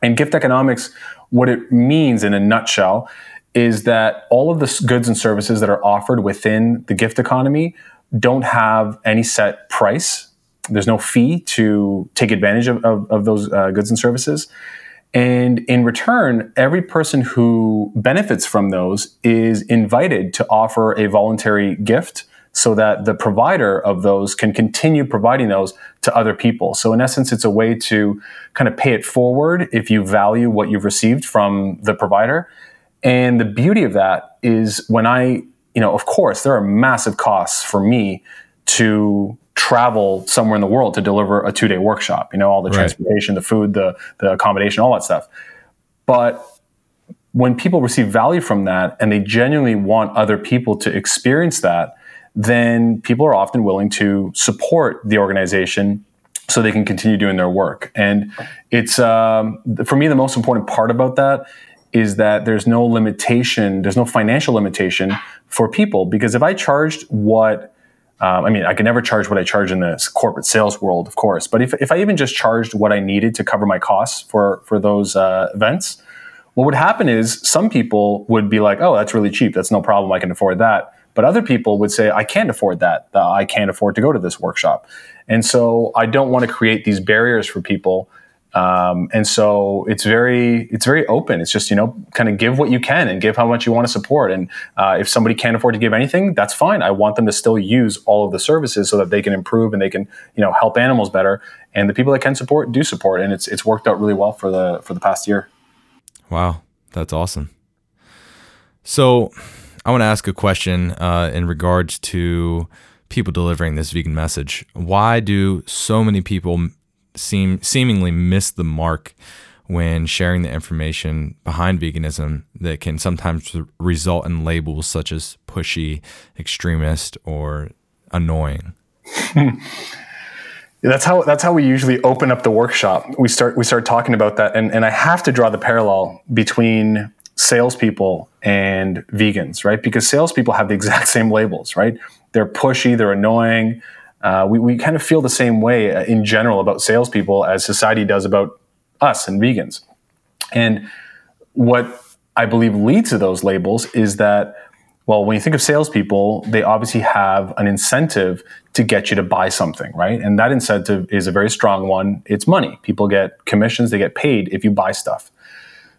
And gift economics, what it means in a nutshell, is that all of the goods and services that are offered within the gift economy don't have any set price. There's no fee to take advantage of, of, of those uh, goods and services. And in return, every person who benefits from those is invited to offer a voluntary gift so that the provider of those can continue providing those to other people. So, in essence, it's a way to kind of pay it forward if you value what you've received from the provider. And the beauty of that is when I, you know, of course, there are massive costs for me to travel somewhere in the world to deliver a two day workshop. You know, all the right. transportation, the food, the the accommodation, all that stuff. But when people receive value from that and they genuinely want other people to experience that, then people are often willing to support the organization so they can continue doing their work. And it's um, for me the most important part about that is that there's no limitation, there's no financial limitation for people because if I charged what um, I mean, I can never charge what I charge in the corporate sales world, of course. But if, if I even just charged what I needed to cover my costs for for those uh, events, what would happen is some people would be like, "Oh, that's really cheap. That's no problem. I can afford that." But other people would say, "I can't afford that. Uh, I can't afford to go to this workshop." And so I don't want to create these barriers for people um, and so it's very it's very open. It's just you know kind of give what you can and give how much you want to support. And uh, if somebody can't afford to give anything, that's fine. I want them to still use all of the services so that they can improve and they can you know help animals better. And the people that can support do support, and it's it's worked out really well for the for the past year. Wow, that's awesome. So I want to ask a question uh, in regards to people delivering this vegan message. Why do so many people seem seemingly miss the mark when sharing the information behind veganism that can sometimes result in labels such as pushy, extremist, or annoying. that's how that's how we usually open up the workshop. We start we start talking about that, and and I have to draw the parallel between salespeople and vegans, right? Because salespeople have the exact same labels, right? They're pushy, they're annoying. Uh, we, we kind of feel the same way uh, in general about salespeople as society does about us and vegans. And what I believe leads to those labels is that, well, when you think of salespeople, they obviously have an incentive to get you to buy something, right? And that incentive is a very strong one. It's money. People get commissions, they get paid if you buy stuff.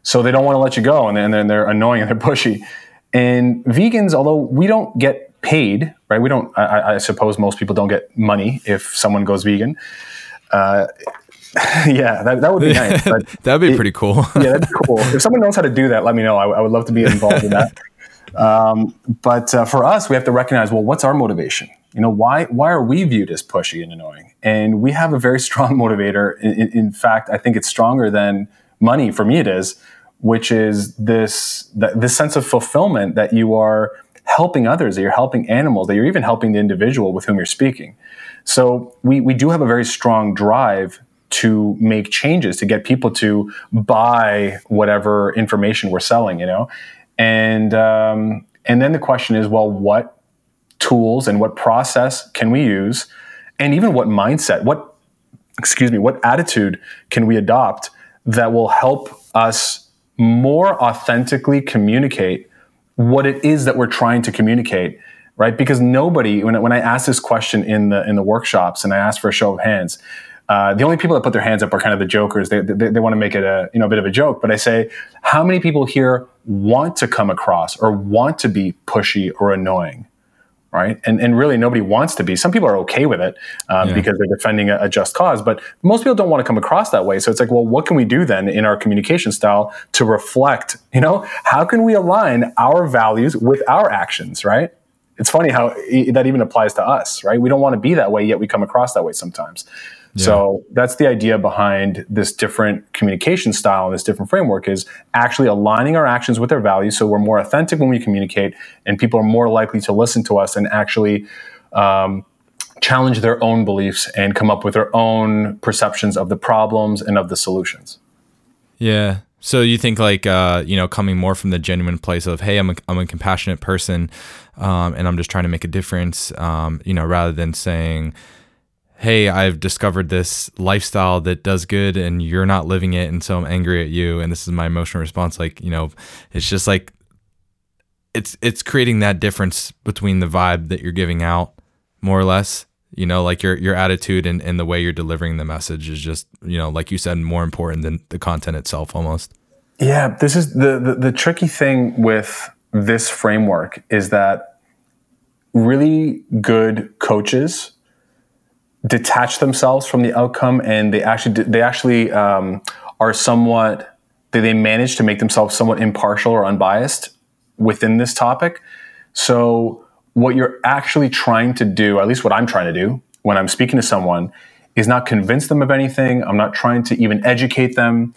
So they don't want to let you go, and then they're annoying and they're pushy. And vegans, although we don't get paid, right? We don't. I, I suppose most people don't get money if someone goes vegan. Uh, yeah, that, that would be nice. that'd be it, pretty cool. yeah, that'd be cool. If someone knows how to do that, let me know. I, I would love to be involved in that. Um, but uh, for us, we have to recognize well, what's our motivation? You know, why why are we viewed as pushy and annoying? And we have a very strong motivator. In, in, in fact, I think it's stronger than money. For me, it is, which is this this sense of fulfillment that you are helping others, that you're helping animals, that you're even helping the individual with whom you're speaking. So we we do have a very strong drive to make changes to get people to buy whatever information we're selling you know and um, and then the question is well what tools and what process can we use and even what mindset what excuse me what attitude can we adopt that will help us more authentically communicate what it is that we're trying to communicate right because nobody when, when i ask this question in the in the workshops and i ask for a show of hands uh, the only people that put their hands up are kind of the jokers. They, they, they want to make it a you know a bit of a joke. But I say, how many people here want to come across or want to be pushy or annoying, right? And and really nobody wants to be. Some people are okay with it um, yeah. because they're defending a, a, just cause. But most people don't want to come across that way. So it's like, well, what can we do then in our communication style to reflect? You know, how can we align our values with our actions, right? It's funny how that even applies to us, right? We don't want to be that way, yet we come across that way sometimes. So that's the idea behind this different communication style and this different framework is actually aligning our actions with our values so we're more authentic when we communicate and people are more likely to listen to us and actually um, challenge their own beliefs and come up with their own perceptions of the problems and of the solutions. Yeah. So you think like uh, you know coming more from the genuine place of hey I'm a, I'm a compassionate person um, and I'm just trying to make a difference um, you know rather than saying hey, I've discovered this lifestyle that does good and you're not living it. And so I'm angry at you. And this is my emotional response. Like, you know, it's just like, it's, it's creating that difference between the vibe that you're giving out more or less, you know, like your, your attitude and, and the way you're delivering the message is just, you know, like you said, more important than the content itself almost. Yeah. This is the, the, the tricky thing with this framework is that really good coaches detach themselves from the outcome and they actually they actually um, are somewhat they, they manage to make themselves somewhat impartial or unbiased within this topic. So what you're actually trying to do at least what i'm trying to do when i'm speaking to someone is not convince them of anything. I'm not trying to even educate them.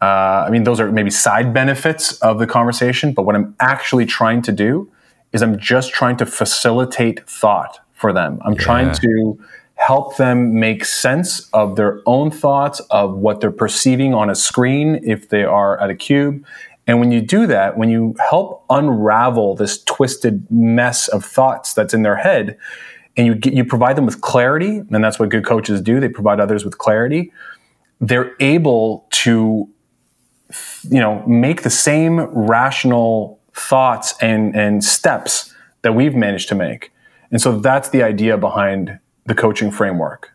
Uh, i mean those are maybe side benefits of the conversation but what i'm actually trying to do is i'm just trying to facilitate thought for them. I'm yeah. trying to help them make sense of their own thoughts, of what they're perceiving on a screen if they are at a cube. And when you do that, when you help unravel this twisted mess of thoughts that's in their head, and you get, you provide them with clarity, and that's what good coaches do. They provide others with clarity. They're able to, you know, make the same rational thoughts and and steps that we've managed to make. And so that's the idea behind the coaching framework.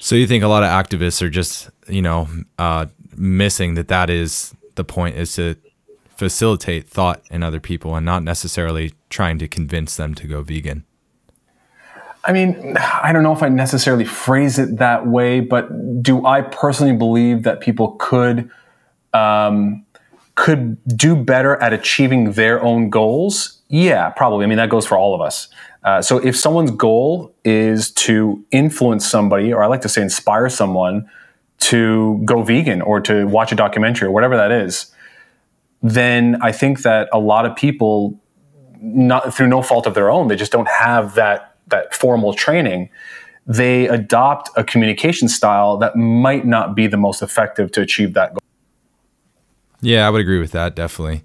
So you think a lot of activists are just, you know, uh, missing that that is the point is to facilitate thought in other people and not necessarily trying to convince them to go vegan. I mean, I don't know if I necessarily phrase it that way, but do I personally believe that people could um, could do better at achieving their own goals? Yeah, probably. I mean, that goes for all of us. Uh, so if someone's goal is to influence somebody, or I like to say inspire someone to go vegan or to watch a documentary or whatever that is, then I think that a lot of people, not through no fault of their own, they just don't have that that formal training. They adopt a communication style that might not be the most effective to achieve that goal. Yeah, I would agree with that. Definitely.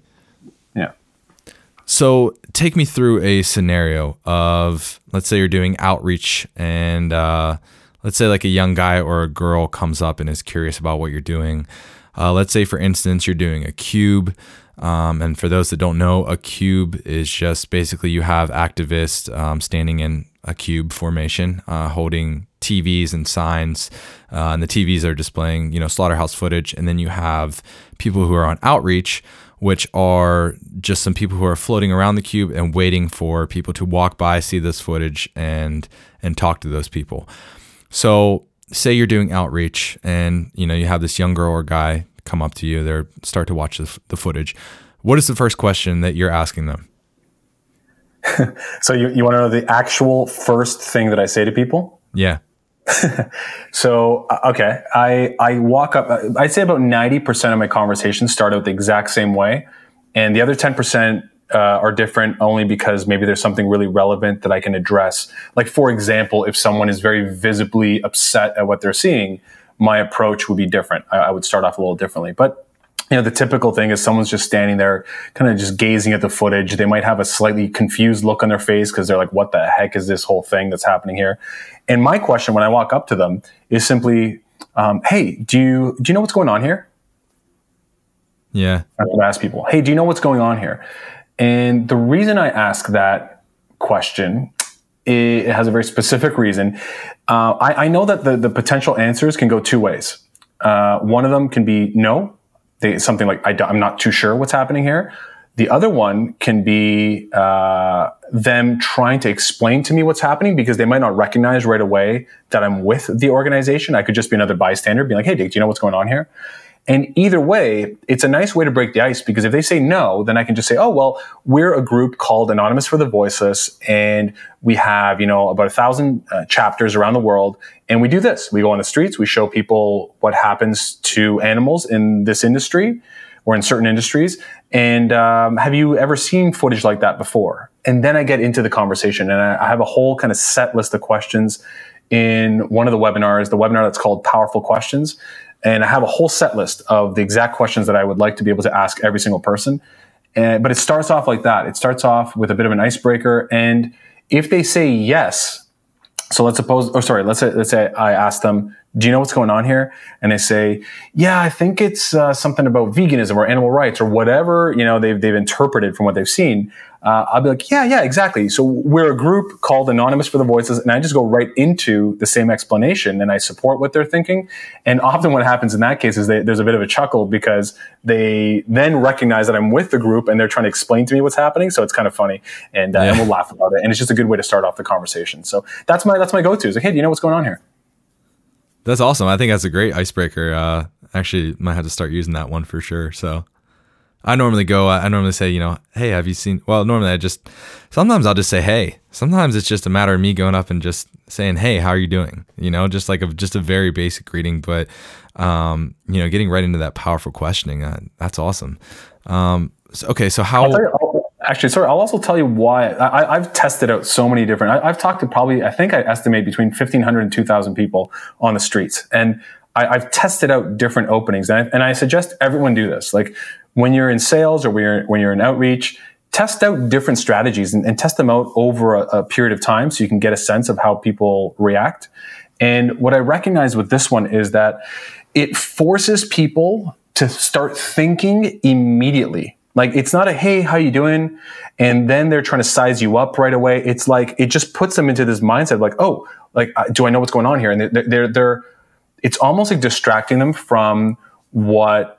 So take me through a scenario of let's say you're doing outreach and uh, let's say like a young guy or a girl comes up and is curious about what you're doing. Uh, let's say, for instance, you're doing a cube. Um, and for those that don't know, a cube is just basically you have activists um, standing in a cube formation, uh, holding TVs and signs, uh, and the TVs are displaying, you know, slaughterhouse footage. And then you have people who are on outreach, which are just some people who are floating around the cube and waiting for people to walk by, see this footage, and and talk to those people. So, say you're doing outreach, and you know you have this young girl or guy come up to you, they start to watch the, the footage. What is the first question that you're asking them? so you, you want to know the actual first thing that I say to people? Yeah. So uh, okay, I I walk up. Uh, I'd say about ninety percent of my conversations start out the exact same way, and the other ten percent uh, are different only because maybe there's something really relevant that I can address. Like for example, if someone is very visibly upset at what they're seeing, my approach would be different. I, I would start off a little differently, but you know, the typical thing is someone's just standing there, kind of just gazing at the footage. They might have a slightly confused look on their face because they're like, what the heck is this whole thing that's happening here? And my question when I walk up to them is simply, um, hey, do you, do you know what's going on here? Yeah. I would ask people, hey, do you know what's going on here? And the reason I ask that question it has a very specific reason. Uh, I, I, know that the, the potential answers can go two ways. Uh, one of them can be no, they, something like I am not too sure what's happening here. The other one can be uh, them trying to explain to me what's happening because they might not recognize right away that I'm with the organization. I could just be another bystander, being like, "Hey, Dick, do you know what's going on here?" And either way, it's a nice way to break the ice because if they say no, then I can just say, oh, well, we're a group called Anonymous for the Voiceless, and we have, you know, about a thousand uh, chapters around the world. And we do this. We go on the streets, we show people what happens to animals in this industry or in certain industries. And um, have you ever seen footage like that before? And then I get into the conversation and I, I have a whole kind of set list of questions in one of the webinars, the webinar that's called Powerful Questions and I have a whole set list of the exact questions that I would like to be able to ask every single person. And, but it starts off like that. It starts off with a bit of an icebreaker. And if they say yes, so let's suppose, or sorry, let's say, let's say I ask them, do you know what's going on here? And they say, yeah, I think it's uh, something about veganism or animal rights or whatever, you know, they've, they've interpreted from what they've seen. Uh, I'll be like, yeah, yeah, exactly. So we're a group called Anonymous for the Voiceless, and I just go right into the same explanation and I support what they're thinking. And often what happens in that case is they, there's a bit of a chuckle because they then recognize that I'm with the group and they're trying to explain to me what's happening. So it's kind of funny, and, uh, yeah. and we'll laugh about it. And it's just a good way to start off the conversation. So that's my that's my go-to. Is like, hey, do you know what's going on here? That's awesome. I think that's a great icebreaker. Uh, actually, might have to start using that one for sure. So, I normally go. I normally say, you know, hey, have you seen? Well, normally I just. Sometimes I'll just say, hey. Sometimes it's just a matter of me going up and just saying, hey, how are you doing? You know, just like a just a very basic greeting, but um, you know, getting right into that powerful questioning. Uh, that's awesome. Um, so, okay, so how? Actually, sorry, I'll also tell you why. I, have tested out so many different. I, have talked to probably, I think I estimate between 1,500 and 2,000 people on the streets. And I, have tested out different openings. And I, and I suggest everyone do this. Like when you're in sales or when you're, when you're in outreach, test out different strategies and, and test them out over a, a period of time so you can get a sense of how people react. And what I recognize with this one is that it forces people to start thinking immediately like it's not a hey, how you doing? And then they're trying to size you up right away. It's like it just puts them into this mindset like, oh, like do I know what's going on here? And they're, they're they're it's almost like distracting them from what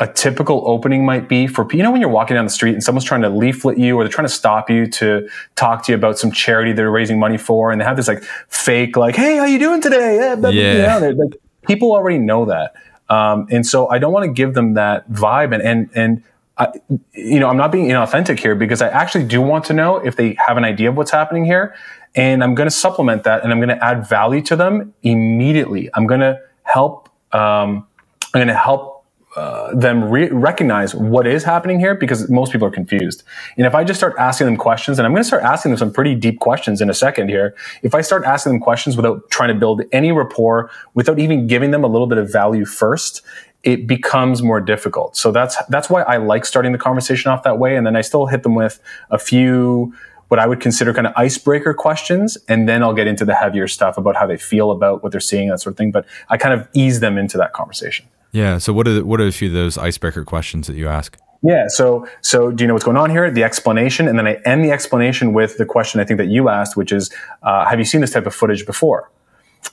a typical opening might be for you know when you're walking down the street and someone's trying to leaflet you or they're trying to stop you to talk to you about some charity they're raising money for and they have this like fake like hey how you doing today yeah, yeah. Like, people already know that um, and so I don't want to give them that vibe and and and I, you know, I'm not being inauthentic here because I actually do want to know if they have an idea of what's happening here. And I'm going to supplement that and I'm going to add value to them immediately. I'm going to help, um, I'm going to help uh, them re- recognize what is happening here because most people are confused. And if I just start asking them questions, and I'm going to start asking them some pretty deep questions in a second here, if I start asking them questions without trying to build any rapport, without even giving them a little bit of value first, it becomes more difficult. So that's that's why I like starting the conversation off that way, and then I still hit them with a few what I would consider kind of icebreaker questions, and then I'll get into the heavier stuff about how they feel about what they're seeing, that sort of thing. But I kind of ease them into that conversation. Yeah. So what are the, what are a few of those icebreaker questions that you ask? Yeah. So, so do you know what's going on here? The explanation, and then I end the explanation with the question I think that you asked, which is, uh, have you seen this type of footage before?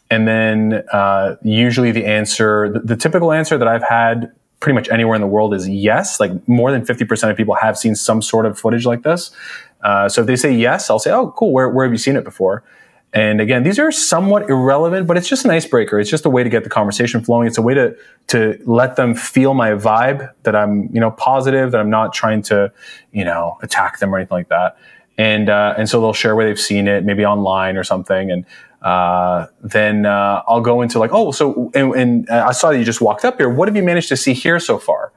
And then uh, usually the answer, the, the, typical answer that I've had pretty much anywhere in the world is yes. Like more than fifty percent of people have seen some sort of footage like this. Uh, so if they say yes, I'll say, oh, cool. Where, where have you seen it before? And again, these are somewhat irrelevant, but it's just an icebreaker. It's just a way to get the conversation flowing. It's a way to to let them feel my vibe that I'm, you know, positive, that I'm not trying to, you know, attack them or anything like that. And uh, and so they'll share where they've seen it, maybe online or something, and uh, then uh, I'll go into like, oh, so and, and I saw that you just walked up here. What have you managed to see here so far?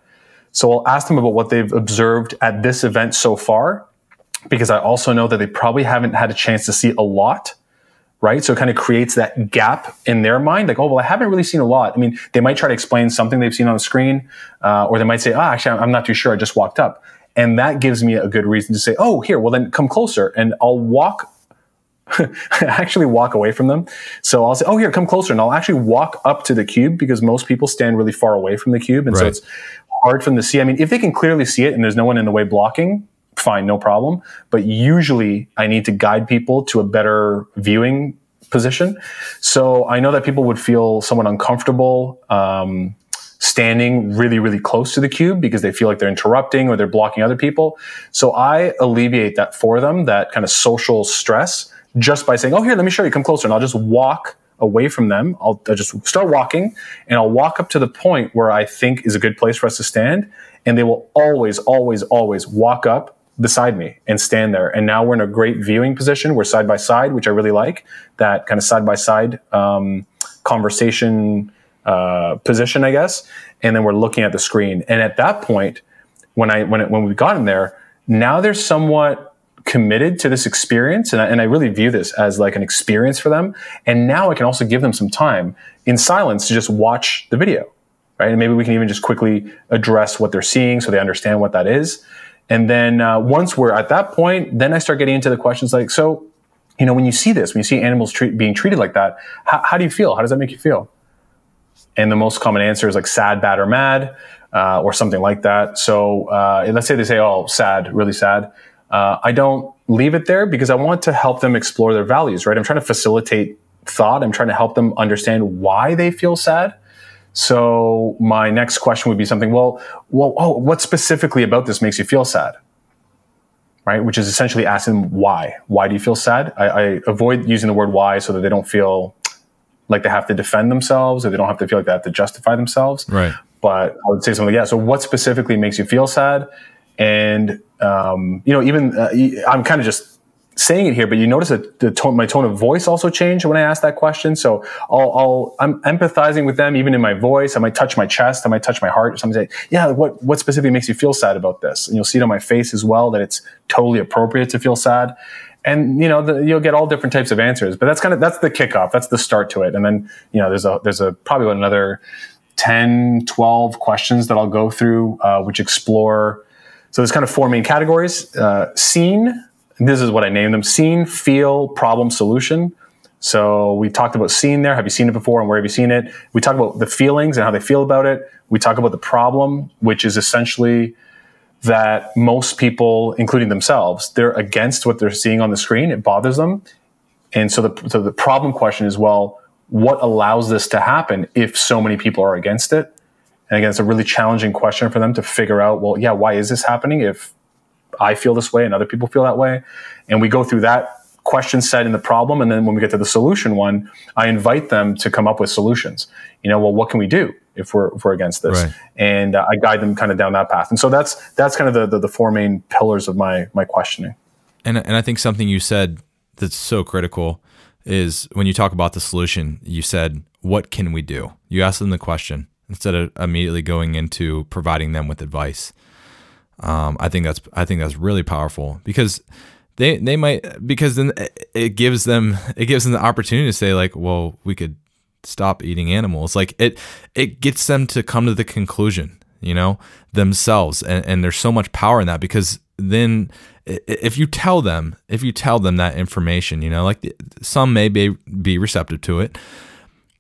So I'll ask them about what they've observed at this event so far, because I also know that they probably haven't had a chance to see a lot right? So it kind of creates that gap in their mind, like, oh, well, I haven't really seen a lot. I mean, they might try to explain something they've seen on the screen, uh, or they might say, oh, actually, I'm not too sure. I just walked up. And that gives me a good reason to say, oh, here, well, then come closer. And I'll walk, actually walk away from them. So I'll say, oh, here, come closer. And I'll actually walk up to the cube because most people stand really far away from the cube. And right. so it's hard for them to see. I mean, if they can clearly see it and there's no one in the way blocking, fine, no problem. But usually I need to guide people to a better viewing position. So I know that people would feel somewhat uncomfortable um, standing really, really close to the cube because they feel like they're interrupting or they're blocking other people. So I alleviate that for them, that kind of social stress, just by saying, Oh, here, let me show you, come closer. And I'll just walk away from them. I'll, I'll, just start walking and I'll walk up to the point where I think is a good place for us to stand. And they will always, always, always walk up beside me and stand there. And now we're in a great viewing position. We're side by side, which I really like. That kind of side by side conversation uh, position, I guess. And then we're looking at the screen. And at that point, when I when it, when we got in there, now they're somewhat committed to this experience, and I, and I really view this as like an experience for them. And now I can also give them some time in silence to just watch the video, right? And maybe we can even just quickly address what they're seeing so they understand what that is. And then uh, once we're at that point, then I start getting into the questions like, so, you know, when you see this, when you see animals treat, being treated like that, how, how, do you feel? How does that make you feel? And the most common answer is like sad, bad, or mad, uh, or something like that. So uh, let's say they say, oh, sad, really sad. Uh, I don't leave it there because I want to help them explore their values, right? I'm trying to facilitate thought. I'm trying to help them understand why they feel sad so my next question would be something, well, well, oh, what specifically about this makes you feel sad? Right? Which is essentially asking why. Why do you feel sad? I, I avoid using the word why so that they don't feel like they have to defend themselves or they don't have to feel like they have to justify themselves. Right. But I would say something like, yeah. So what specifically makes you feel sad? And, um, you know, even uh, I'm kind of just saying it here, but you notice that the tone, my tone of voice also changed when I asked that question. So I'll, I'll, I'm empathizing with them even in my voice. I might touch my chest. I might touch my heart or something. Say, yeah, what, what specifically makes you feel sad about this? And you'll see it on my face as well that it's totally appropriate to feel sad. And you know, the, you'll get all different types of answers, but that's kind of, that's the kickoff. That's the start to it. And then, you know, there's a, there's a probably another 10, 12 questions that I'll go through, uh, which explore, so there's kind of four main categories, uh, scene, this is what I named them scene, feel, problem, solution. So we talked about scene there. Have you seen it before and where have you seen it? We talk about the feelings and how they feel about it. We talk about the problem, which is essentially that most people, including themselves, they're against what they're seeing on the screen. It bothers them. And so the, so the problem question is, well, what allows this to happen if so many people are against it? And again, it's a really challenging question for them to figure out, well, yeah, why is this happening if I feel this way and other people feel that way. And we go through that question set in the problem. And then when we get to the solution one, I invite them to come up with solutions. You know, well, what can we do if we're, if we're against this? Right. And uh, I guide them kind of down that path. And so that's, that's kind of the, the, the four main pillars of my, my questioning. And, and I think something you said that's so critical is when you talk about the solution, you said, what can we do? You ask them the question instead of immediately going into providing them with advice. Um, I think that's I think that's really powerful because they they might because then it gives them it gives them the opportunity to say like, well, we could stop eating animals. Like it it gets them to come to the conclusion, you know, themselves. And, and there's so much power in that because then if you tell them, if you tell them that information, you know, like some may be, be receptive to it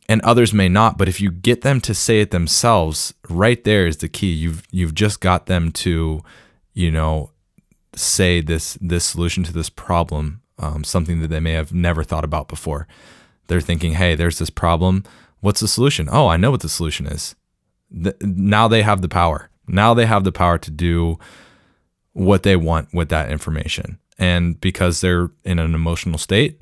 and others may not, but if you get them to say it themselves, right there is the key. You've you've just got them to, you know, say this this solution to this problem, um, something that they may have never thought about before. They're thinking, "Hey, there's this problem. What's the solution? Oh, I know what the solution is." Now they have the power. Now they have the power to do what they want with that information. And because they're in an emotional state,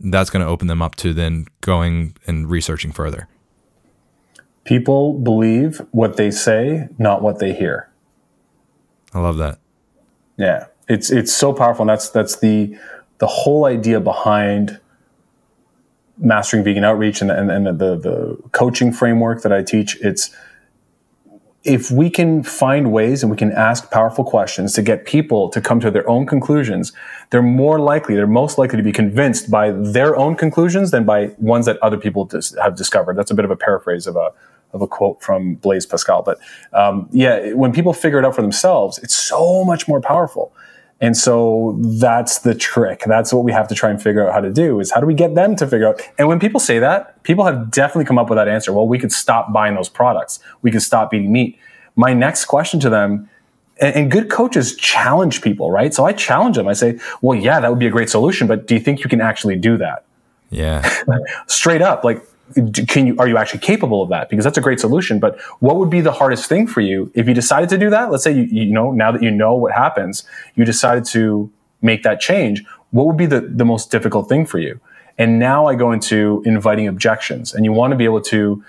that's going to open them up to then going and researching further. People believe what they say, not what they hear. I love that. Yeah, it's it's so powerful, and that's that's the the whole idea behind mastering vegan outreach and, and, and the, the coaching framework that I teach. It's if we can find ways and we can ask powerful questions to get people to come to their own conclusions, they're more likely, they're most likely to be convinced by their own conclusions than by ones that other people dis- have discovered. That's a bit of a paraphrase of a of a quote from Blaise Pascal, but um, yeah, when people figure it out for themselves, it's so much more powerful. And so that's the trick. That's what we have to try and figure out how to do is how do we get them to figure out? And when people say that, people have definitely come up with that answer. Well, we could stop buying those products. We could stop eating meat. My next question to them, and, good coaches challenge people, right? So I challenge them. I say, well, yeah, that would be a great solution, but do you think you can actually do that? Yeah. Straight up, like can you are you actually capable of that? Because that's a great solution but what would be the hardest thing for you? If you decided to do that let's say you, you know now that you know what happens you decided to make that change what would be the, the most difficult thing for you? And now i go into inviting objections and you want to be able to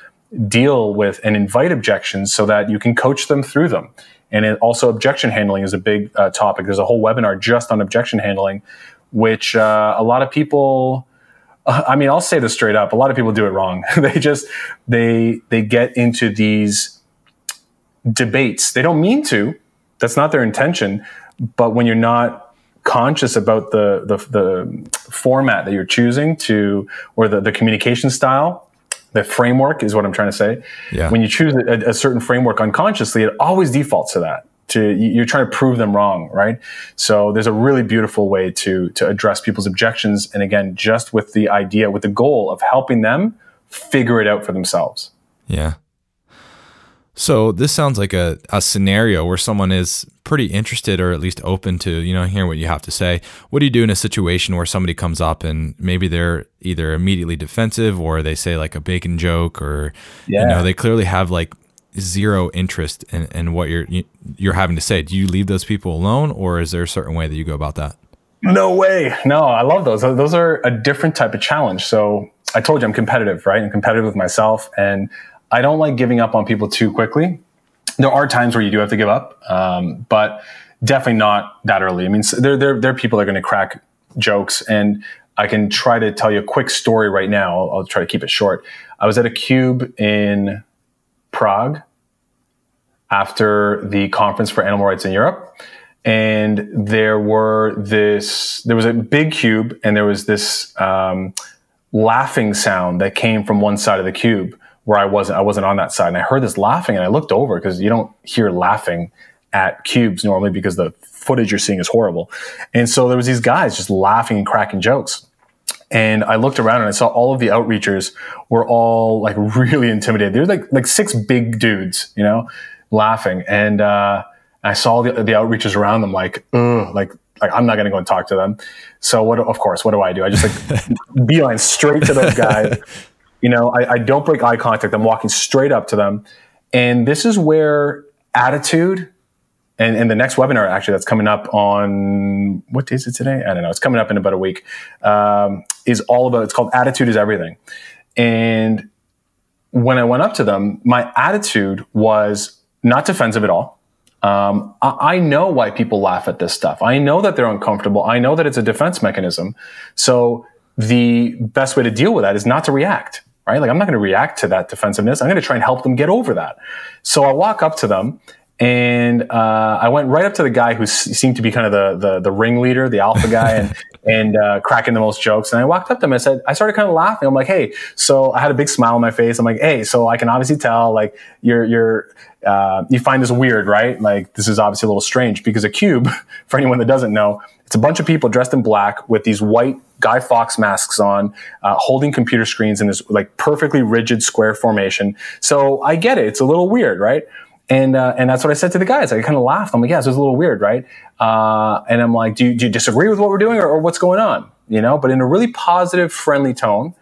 deal with and invite objections so that you can coach them through them. And it, also objection handling is a big uh, topic. There's a whole webinar just on objection handling which uh, a lot of people I mean, I'll say this straight up. A lot of people do it wrong. they just they they get into these debates. They don't mean to. That's not their intention. But when you're not conscious about the the, the format that you're choosing to or the, the communication style, the framework is what I'm trying to say. Yeah. When you choose a, a certain framework unconsciously, it always defaults to that to you're trying to prove them wrong right? So there's a really beautiful way to to address people's objections and again just with the idea with the goal of helping them figure it out for themselves. Yeah. So this sounds like a, a scenario where someone is pretty interested or at least open to you know hearing what you have to say. What do you do in a situation where somebody comes up and maybe they're either immediately defensive or they say like a bacon joke or yeah. you know they clearly have like zero interest in, in what you're you're having to say. Do you leave those people alone, or is there a certain way that you go about that? No way. No, I love those. Those are a different type of challenge. So I told you I'm competitive, right? I'm competitive with myself, and I don't like giving up on people too quickly. There are times where you do have to give up, um, but definitely not that early. I mean, there there there are people that are going to crack jokes, and I can try to tell you a quick story right now. I'll, I'll try to keep it short. I was at a cube in Prague after the conference for animal rights in Europe. And there were this, there was a big cube and there was this um, laughing sound that came from one side of the cube where I wasn't, I wasn't on that side. And I heard this laughing and I looked over because you don't hear laughing at cubes normally because the footage you're seeing is horrible. And so there was these guys just laughing and cracking jokes. And I looked around and I saw all of the outreachers were all like really intimidated. They were like like six big dudes, you know, laughing. And uh, I saw the, the outreachers around them like, like like I'm not going to go and talk to them. So what? Of course, what do I do? I just like beeline straight to those guys. you know, I, I don't break eye contact. I'm walking straight up to them, and this is where attitude and, and the next webinar actually that's coming up on what day is it today? I don't know. It's coming up in about a week. Um, is all about. It's called Attitude is Everything. And when I went up to them, my attitude was not defensive at all. Um, I, I, know why people laugh at this stuff. I know that they're uncomfortable. I know that it's a defense mechanism. So the best way to deal with that is not to react, right? Like I'm not going to react to that defensiveness. I'm going to try and help them get over that. So I walk up to them and uh, I went right up to the guy who seemed to be kind of the the, the ringleader, the alpha guy, and and uh, cracking the most jokes. And I walked up to him. and I said, I started kind of laughing. I'm like, hey, so I had a big smile on my face. I'm like, hey, so I can obviously tell like you're you're uh, you find this weird, right? Like this is obviously a little strange because a cube, for anyone that doesn't know, it's a bunch of people dressed in black with these white Guy Fawkes masks on, uh, holding computer screens in this like perfectly rigid square formation. So I get it. It's a little weird, right? And uh, and that's what I said to the guys. I kind of laughed. I'm like, yeah, this is a little weird, right? Uh, and I'm like, do you, do you disagree with what we're doing, or, or, what's going on? You know, but in a really positive, friendly tone.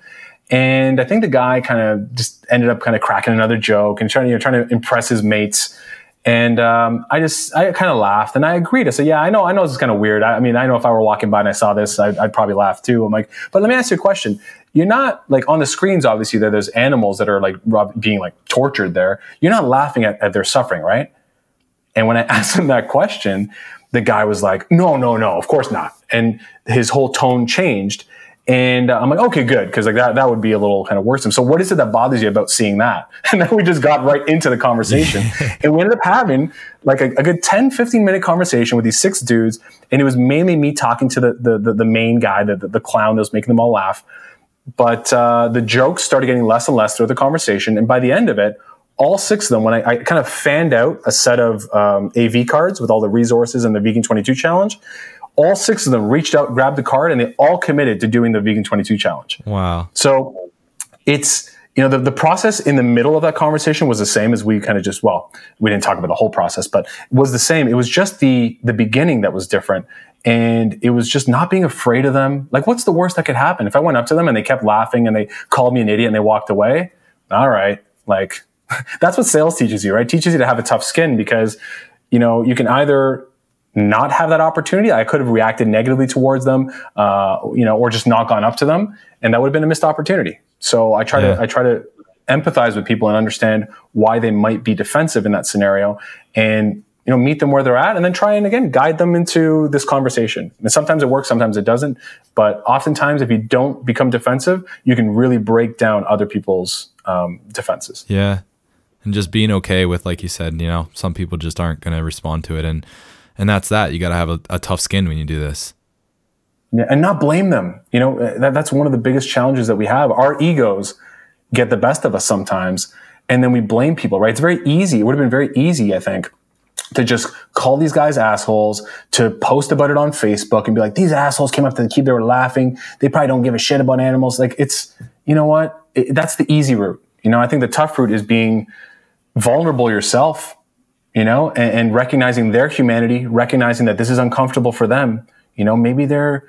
And I think the guy kind of just ended up kind of cracking another joke and trying, you know, trying to impress his mates. And um, I just, I kind of laughed and I agreed. I said, yeah, I know, I know this is kind of weird. I, I, mean, I know if I were walking by and I saw this, I'd, I'd, probably laugh too. I'm like, but let me ask you a question. You're not like on the screens, obviously, there, there's animals that are like being like tortured there. You're not laughing at, at their suffering, right? And when I asked him that question, the guy was like, no, no, no, of course not. And his whole tone changed. And uh, I'm like, okay, good, because like that that would be a little kind of worrisome. So, what is it that bothers you about seeing that? And then we just got right into the conversation, and we ended up having like a, a, good 10, 15 minute conversation with these six dudes, and it was mainly me talking to the the, the, the main guy, the, the, the clown that was making them all laugh. But uh, the jokes started getting less and less through the conversation, and by the end of it, all six of them, when I, I kind of fanned out a set of um, AV cards with all the resources and the Vegan 22 challenge, all six of them reached out, grabbed the card, and they all committed to doing the Vegan 22 challenge. Wow. So it's, you know, the, the process in the middle of that conversation was the same as we kind of just, well, we didn't talk about the whole process, but it was the same. It was just the, the beginning that was different. And it was just not being afraid of them. Like, what's the worst that could happen? If I went up to them and they kept laughing and they called me an idiot and they walked away, all right, like, that's what sales teaches you, right? It teaches you to have a tough skin because, you know, you can either not have that opportunity. I could have reacted negatively towards them, uh, you know, or just not gone up to them, and that would have been a missed opportunity. So I try yeah. to I try to empathize with people and understand why they might be defensive in that scenario, and you know meet them where they're at, and then try and again guide them into this conversation. And sometimes it works, sometimes it doesn't. But oftentimes, if you don't become defensive, you can really break down other people's um, defenses. Yeah, and just being okay with, like you said, you know, some people just aren't going to respond to it, and and that's that. You got to have a, a, tough skin when you do this. Yeah, and not blame them. You know, uh, that, that's one of the biggest challenges that we have. Our egos get the best of us sometimes, and then we blame people. Right? It's very easy. It would have been very easy, I think, to just call these guys assholes, to post about it on Facebook and be like, these assholes came up to the cube, they were laughing. They probably don't give a shit about animals. Like, it's, you know what? It, that's the easy route. You know, I think the tough route is being vulnerable yourself you know, and, and, recognizing their humanity, recognizing that this is uncomfortable for them. You know, maybe they're,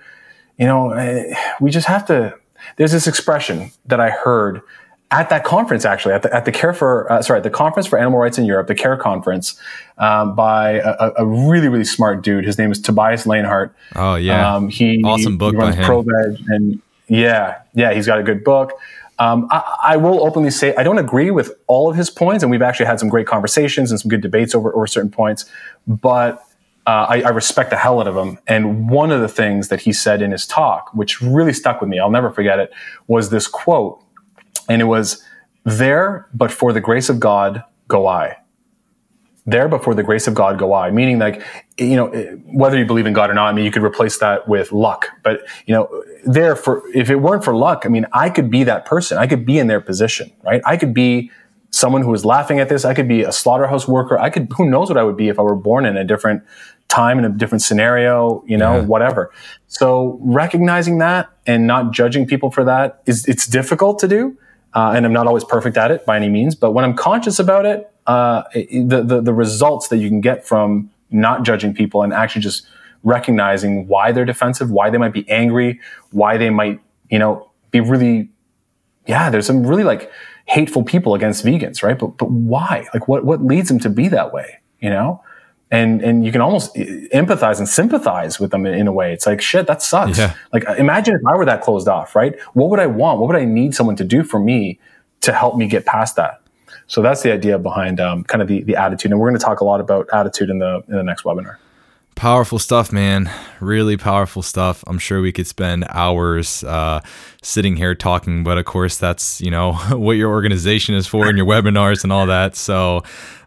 you know, eh, we just have to. There's this expression that I heard at that conference, actually, at the, at the Care for, uh, sorry, the Conference for Animal Rights in Europe, the Care Conference, um, by a, a, really, really smart dude. His name is Tobias Leenaert. Oh, yeah. Um, he, awesome book he runs by him. ProVeg and yeah, yeah, he's got a good book. Um, I, I, will openly say I don't agree with all of his points, and we've actually had some great conversations and some good debates over, over certain points. But uh, I, I, respect the hell out of him. And one of the things that he said in his talk, which really stuck with me, I'll never forget it, was this quote, and it was, "There, but for the grace of God, go I." there before the grace of God go I, meaning like, you know, whether you believe in God or not, I mean, you could replace that with luck, but you know, there for, if it weren't for luck, I mean, I could be that person. I could be in their position, right? I could be someone who was laughing at this. I could be a slaughterhouse worker. I could, who knows what I would be if I were born in a different time, in a different scenario, you know, yeah. whatever. So recognizing that and not judging people for that is, it's difficult to do. Uh, and I'm not always perfect at it by any means, but when I'm conscious about it, uh, the, the, the results that you can get from not judging people and actually just recognizing why they're defensive, why they might be angry, why they might, you know, be really, yeah, there's some really like hateful people against vegans, right? But but why? Like what what leads them to be that way? You know? And and you can almost empathize and sympathize with them in, in a way. It's like shit, that sucks. Yeah. Like imagine if I were that closed off, right? What would I want? What would I need someone to do for me to help me get past that? So that's the idea behind um, kind of the, the attitude. And we're going to talk a lot about attitude in the, in the next webinar. Powerful stuff, man. Really powerful stuff. I'm sure we could spend hours uh, sitting here talking, but of course, that's you know what your organization is for and your webinars and all that. So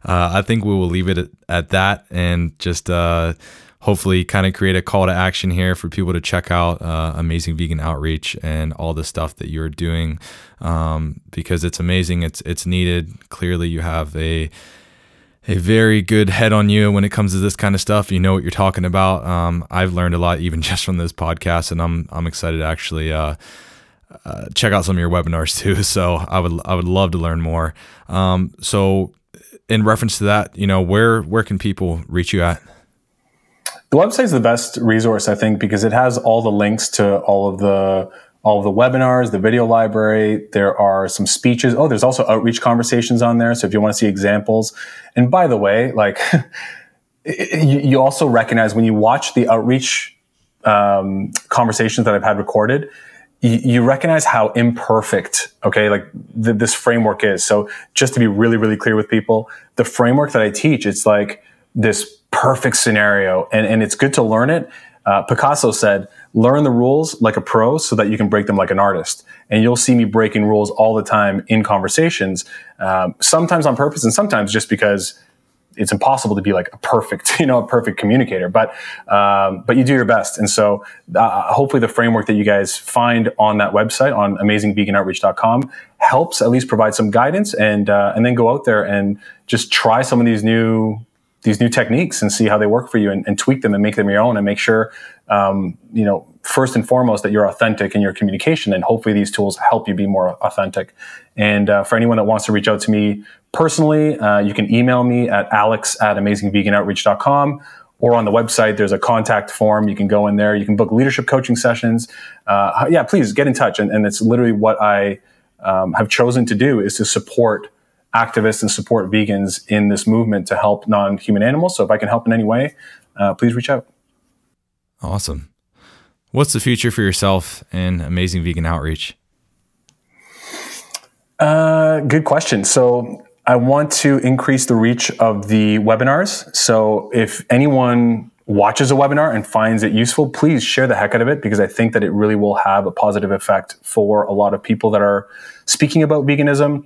uh, I think we will leave it at, at that and just uh, hopefully kind of create a call to action here for people to check out uh, Amazing Vegan Outreach and all the stuff that you're doing um, because it's amazing. It's it's needed. Clearly, you have a a very good head on you when it comes to this kind of stuff. You know what you're talking about. Um, I've learned a lot even just from this podcast, and I'm I'm excited to actually uh, uh, check out some of your webinars too. So I would I would love to learn more. Um, so in reference to that, you know where where can people reach you at? The website is the best resource, I think, because it has all the links to all of the all of the webinars, the video library. There are some speeches. Oh, there's also outreach conversations on there. So if you want to see examples, and by the way, like you, also recognize when you watch the outreach um, conversations that I've had recorded, you, you recognize how imperfect, okay, like th- this framework is. So just to be really, really clear with people, the framework that I teach, it's like this perfect scenario, and, and it's good to learn it. Uh, Picasso said, learn the rules like a pro so that you can break them like an artist. And you'll see me breaking rules all the time in conversations, um, sometimes on purpose and sometimes just because it's impossible to be like a perfect, you know, a perfect communicator, but, um, but you do your best. And so, uh, hopefully the framework that you guys find on that website on amazingveganoutreach.com helps at least provide some guidance and, uh, and then go out there and just try some of these new, these new techniques and see how they work for you and, and tweak them and make them your own and make sure um, you know first and foremost that you're authentic in your communication and hopefully these tools help you be more authentic. And uh, for anyone that wants to reach out to me personally uh, you can email me at alex at amazingveganoutreach.com or on the website there's a contact form. You can go in there. You can book leadership coaching sessions. Uh, yeah please get in touch. And, and it's literally what i um, have chosen to do is to support activists and support vegans in this movement to help non-human animals. So if I can help in any way, uh, please reach out. Awesome. What's the future for yourself and Amazing Vegan Outreach? Uh, good question. So I want to increase the reach of the webinars. So if anyone watches a webinar and finds it useful, please share the heck out of it because I think that it really will have a positive effect for a lot of people that are speaking about veganism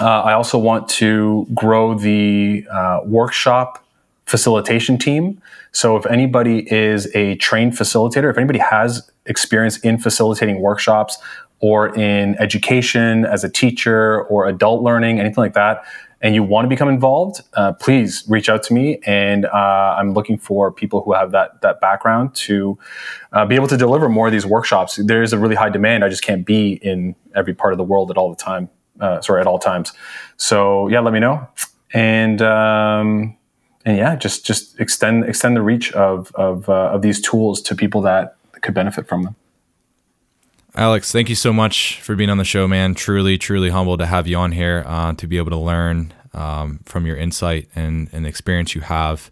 uh, I also want to grow the uh, workshop facilitation team. So if anybody is a trained facilitator, if anybody has experience in facilitating workshops or in education as a teacher or adult learning, anything like that, and you want to become involved, uh, please reach out to me. And uh, I'm looking for people who have that that background to uh, be able to deliver more of these workshops. There is a really high demand. I just can't be in every part of the world at all the time uh, sorry, at all times. So yeah, let me know. And, um, and yeah, just, just extend, extend the reach of, of, uh, of these tools to people that could benefit from them. Alex, thank you so much for being on the show, man. Truly, truly humbled to have you on here uh, to be able to learn um, from your insight and, and experience you have.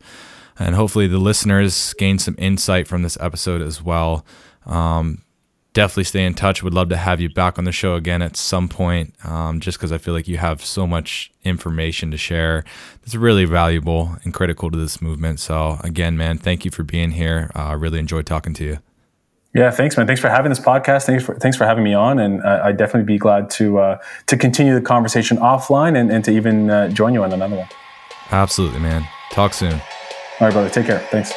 And hopefully, the listeners gain some insight from this episode as well. Um, definitely stay in touch. Would love to have you back on the show again at some point, um, just because I feel like you have so much information to share that's really valuable and critical to this movement. So, again, man, thank you for being here. I uh, really enjoyed talking to you. Yeah, thanks, man. Thanks for having this podcast. Thanks for thanks for having me on, and uh, I'd definitely be glad to uh, to continue the conversation offline and, and to even uh, join you on another one. Absolutely, man. Talk soon. All right, brother. Take care. Thanks.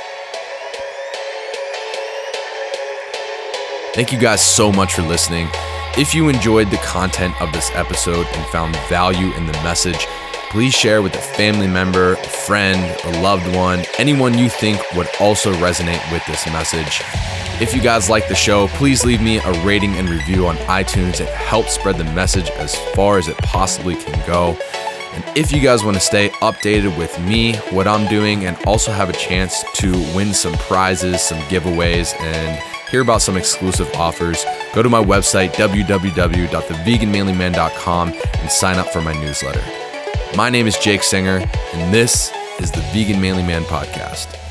Thank you guys so much for listening. If you enjoyed the content of this episode and found value in the message, please share with a family member, a friend, a loved one, anyone you think would also resonate with this message. If you guys like the show, please leave me a rating and review on iTunes. It helps spread the message as far as it possibly can go. And if you guys want to stay updated with me, what I'm doing, and also have a chance to win some prizes, some giveaways, and hear about some exclusive offers, go to my website, www.theveganmanlyman.com, and sign up for my newsletter. My name is Jake Singer, and this is the Vegan Manly Man Podcast.